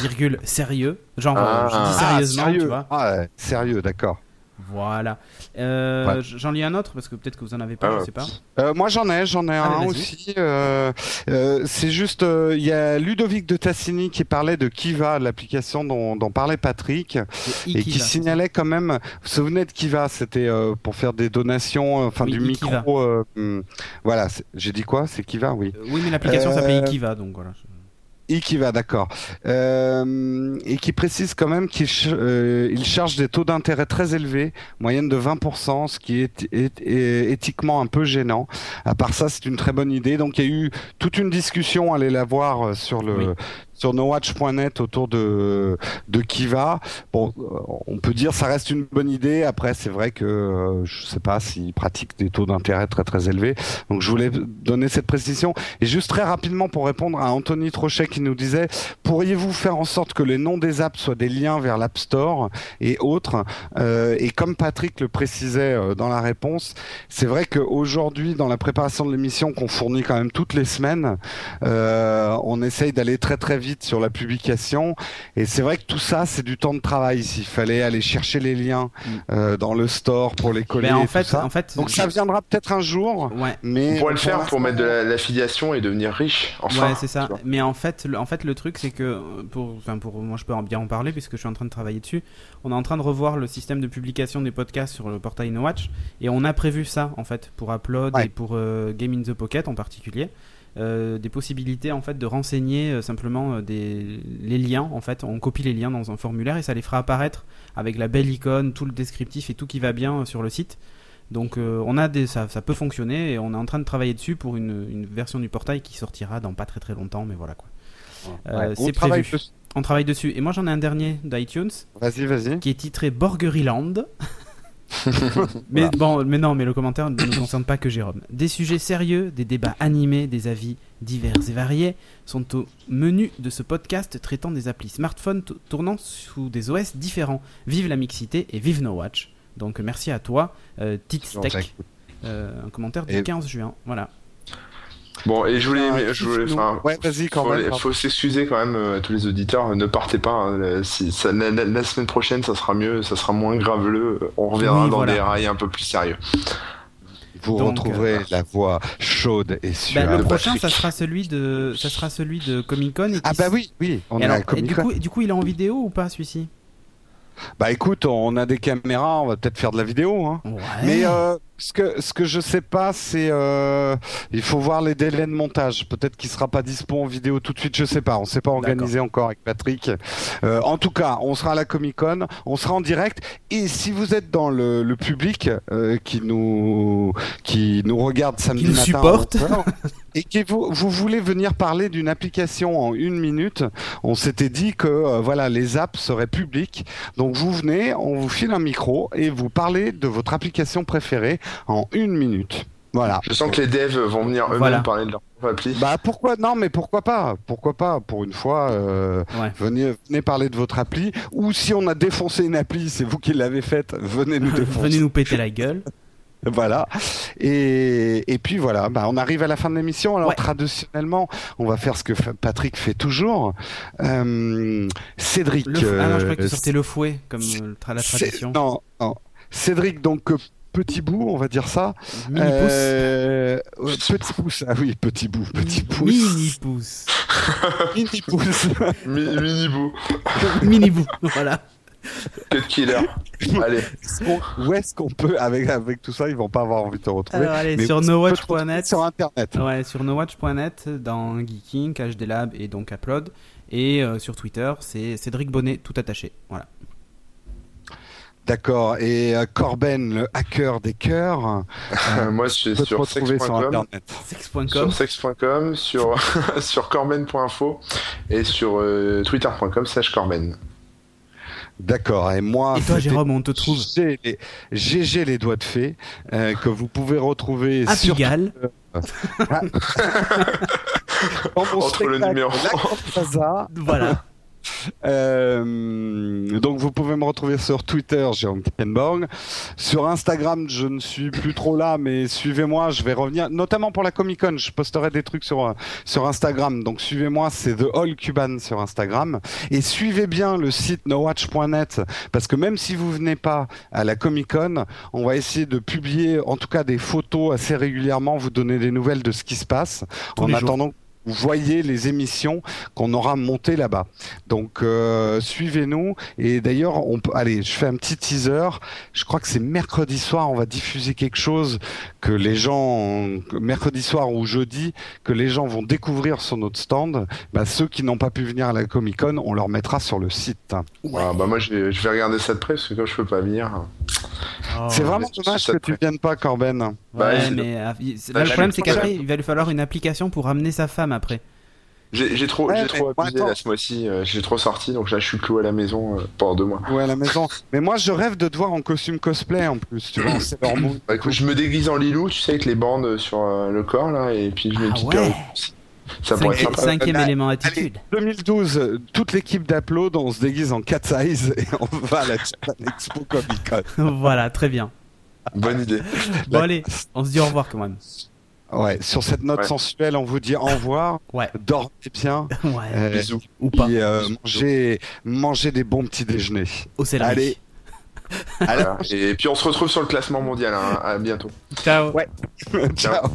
virgule, sérieux. Genre, Ah. je dis Ah, sérieusement, sérieux. tu vois. Ah, ouais, sérieux, d'accord. Voilà. Euh, Ouais. J'en lis un autre parce que peut-être que vous en avez pas, Ah, je sais pas. Euh, moi j'en ai, j'en ai un aussi. euh, euh, c'est juste, euh, il y a Ludovic de Tassini qui parlait de Kiva, l'application dont, dont parlait Patrick, et qui signalait quand même. Vous vous souvenez de Kiva C'était euh, pour faire des donations, euh, enfin Oui, du micro. euh, hum, voilà, j'ai dit quoi C'est Kiva, oui. Euh, Oui, mais l'application Euh, s'appelle Ikiva, donc voilà. Ikiva, d'accord. Euh, et qui précise quand même qu'il euh, charge des taux d'intérêt très élevés, moyenne de 20%, ce qui est, éthiquement un peu gênant. À part ça, c'est une très bonne idée. Donc il y a eu toute une discussion, allez la voir euh, sur le. Sur nowatch.net autour de de Kiva. Bon, euh, on peut dire ça reste une bonne idée. Après, c'est vrai que euh, je sais pas s'ils pratiquent des taux d'intérêt très très élevés. Donc je voulais donner cette précision. Et juste très rapidement pour répondre à Anthony Trochet qui nous disait pourriez-vous faire en sorte que les noms des apps soient des liens vers l'App Store et autres? Euh, Et comme Patrick le précisait dans la réponse, c'est vrai qu'aujourd'hui, dans la préparation de l'émission qu'on fournit quand même toutes les semaines, on essaye d'aller très très vite sur la publication. Et c'est vrai que tout ça, c'est du temps de travail. S'il fallait aller chercher les liens euh, dans le store pour les coller, et en tout fait, ça. en fait, Donc ça viendra peut-être un jour, Ouais. mais On pourrait le faire pour mettre de la- l'affiliation et devenir riche. Enfin, ouais, c'est ça. Mais en fait, le, en fait, le truc, c'est que euh, pour, enfin, pour moi, je peux en bien en parler puisque je suis en train de travailler dessus. On est en train de revoir le système de publication des podcasts sur le portail No Watch et on a prévu ça en fait pour Upload Ouais. et pour euh, Game in the Pocket en particulier. Euh, des possibilités en fait de renseigner euh, simplement euh, des, les liens en fait on copie les liens dans un formulaire et ça les fera apparaître avec la belle icône tout le descriptif et tout qui va bien sur le site donc on a des, ça, ça peut fonctionner et on est en train de travailler dessus pour une, une version du portail qui sortira dans pas très très longtemps, mais voilà quoi. Ouais, c'est prévu. dessus. On travaille dessus. Et moi j'en ai un dernier d'iTunes Vas-y, vas-y. qui est titré Borgeriland. mais bon, mais non, mais le commentaire ne ne concerne pas que Jérôme. Des sujets sérieux, des débats animés, des avis divers et variés sont au menu de ce podcast traitant des applis smartphones tournant sous des OS différents. Vive la mixité et vive No Watch. Donc merci à toi, euh, Titstech. Euh, un commentaire du Et- 15 juin. Voilà. Bon, et je voulais, Ah, je voulais, enfin, Ouais, vas-y, quand faut, même, pardon. faut s'excuser quand même euh, à tous les auditeurs. Ne partez pas. hein, la- si, ça- la, la- la semaine prochaine, ça sera mieux, ça sera moins graveleux. On reviendra Oui, dans voilà. des rails un peu plus sérieux. Vous Donc, retrouverez euh, la voix chaude et Bah, suave. le prochain, Patrick. ça sera celui de, ça sera celui de Comic Con. Ah bah oui, oui, on Et est alors, à et Comic du Con. coup, du coup, il est en vidéo ou pas celui-ci? Bah écoute, on a des caméras, on va peut-être faire de la vidéo. Hein. Ouais. Mais euh, ce que ce que je sais pas, c'est euh, il faut voir les délais de montage. Peut-être qu'il sera pas dispo en vidéo tout de suite. Je sais pas. On s'est pas organisé encore avec Patrick. Euh, en tout cas, on sera à la Comic Con, on sera en direct. Et si vous êtes dans le, le public qui nous qui nous regarde samedi nous matin, supporte. à 11 heures, et que vous, vous voulez venir parler d'une application en une minute, on s'était dit que euh, voilà les apps seraient publiques. Donc vous venez, on vous file un micro et vous parlez de votre application préférée en une minute. Voilà. Je sens que les devs vont venir eux-mêmes Voilà. parler de leur propre appli. Bah pourquoi non mais pourquoi pas? Pourquoi pas pour une fois euh, Ouais. venez venez parler de votre appli ou si on a défoncé une appli c'est vous qui l'avez faite venez nous défoncer Venez nous péter la gueule. voilà et, et puis voilà bah on arrive à la fin de l'émission alors Ouais. traditionnellement on va faire ce que Patrick fait toujours Euh, Cédric Le... Ah non, je croyais que tu euh, sortais le fouet, comme tra- la tradition. non non Cédric donc euh, petit bout on va dire ça Mini pouce. Euh, ouais, petit pouce ah oui petit bout petit pouce Mini pouce. mini pouce Mi- Mini bout. Mini bout. Voilà. Cut killer. Allez. Où est-ce qu'on peut, avec, avec tout ça, ils vont pas avoir envie de te retrouver. Alors allez, mais sur nowatch.net. Sur internet. Ouais, sur nowatch.net, dans Geeking, HD Lab et donc Upload. Et euh, sur Twitter, c'est Cédric Bonnet, tout attaché. Voilà. D'accord. Et euh, Corben, le hacker des cœurs, Moi, je suis sur. Sex.com. sur sex.com, sur, sur corben.info et sur euh, twitter.com slash corben. D'accord. Et moi, Et toi, Jérôme, on te trouve GG les, GG les doigts de fée, euh, que vous pouvez retrouver à sur Pigalle. mon Entre le numéro. Voilà. Euh, donc vous pouvez me retrouver sur Twitter, Jérôme Kenborg. Sur Instagram, je ne suis plus trop là, mais suivez-moi, je vais revenir, notamment pour la Comic Con, je posterai des trucs sur sur Instagram. Donc suivez-moi, c'est The All Cuban sur Instagram. Et suivez bien le site nowatch.net, parce que même si vous venez pas à la Comic Con, on va essayer de publier en tout cas des photos assez régulièrement, vous donner des nouvelles de ce qui se passe, Tous en les jours. Vous voyez les émissions qu'on aura montées là-bas. Donc euh, suivez-nous et d'ailleurs on peut allez, je fais un petit teaser. Je crois que c'est mercredi soir, on va diffuser quelque chose que les gens mercredi soir ou jeudi que les gens vont découvrir sur notre stand. Bah, ceux qui n'ont pas pu venir à la Comic Con, on leur mettra sur le site. Ah, bah moi, je vais, regarder ça de près parce que comme je peux pas venir. Oh. c'est vraiment dommage que tu viennes pas, Corben. Ouais, Bah, mais euh, c'est- Bah, là, le problème, c'est qu'après, il va lui falloir une application pour ramener sa femme après. J'ai trop, Ouais, trop abusé là ce mois-ci. euh, j'ai trop sorti, donc là, je suis cloué à la maison euh, pendant deux mois. Ouais, à la maison. Mais moi, je rêve de te voir en costume cosplay en plus. Tu vois, c'est leur mood. Bah, écoute, je me déguise en Lilou, tu sais, avec les bandes sur euh, le corps là, et puis je mets une Ah petite ouais. Ça pourrait être Cinquième, sympa. cinquième Allez, élément attitude. 2012, euh, toute l'équipe d'Upload, on se déguise en cat size et on va à la Japan Expo Comic Con. voilà, très bien. Bonne idée. Bon, allez, on se dit au revoir quand même. Ouais, sur cette note Ouais. sensuelle, on vous dit au revoir, Ouais, dormez bien, ouais. euh, Bisous. Ou pas. et euh, mangez, mangez des bons petits déjeuners. Au céleri. Allez, Voilà. Et puis on se retrouve sur le classement mondial. hein. À bientôt. Ciao. Ouais. ciao. Ciao.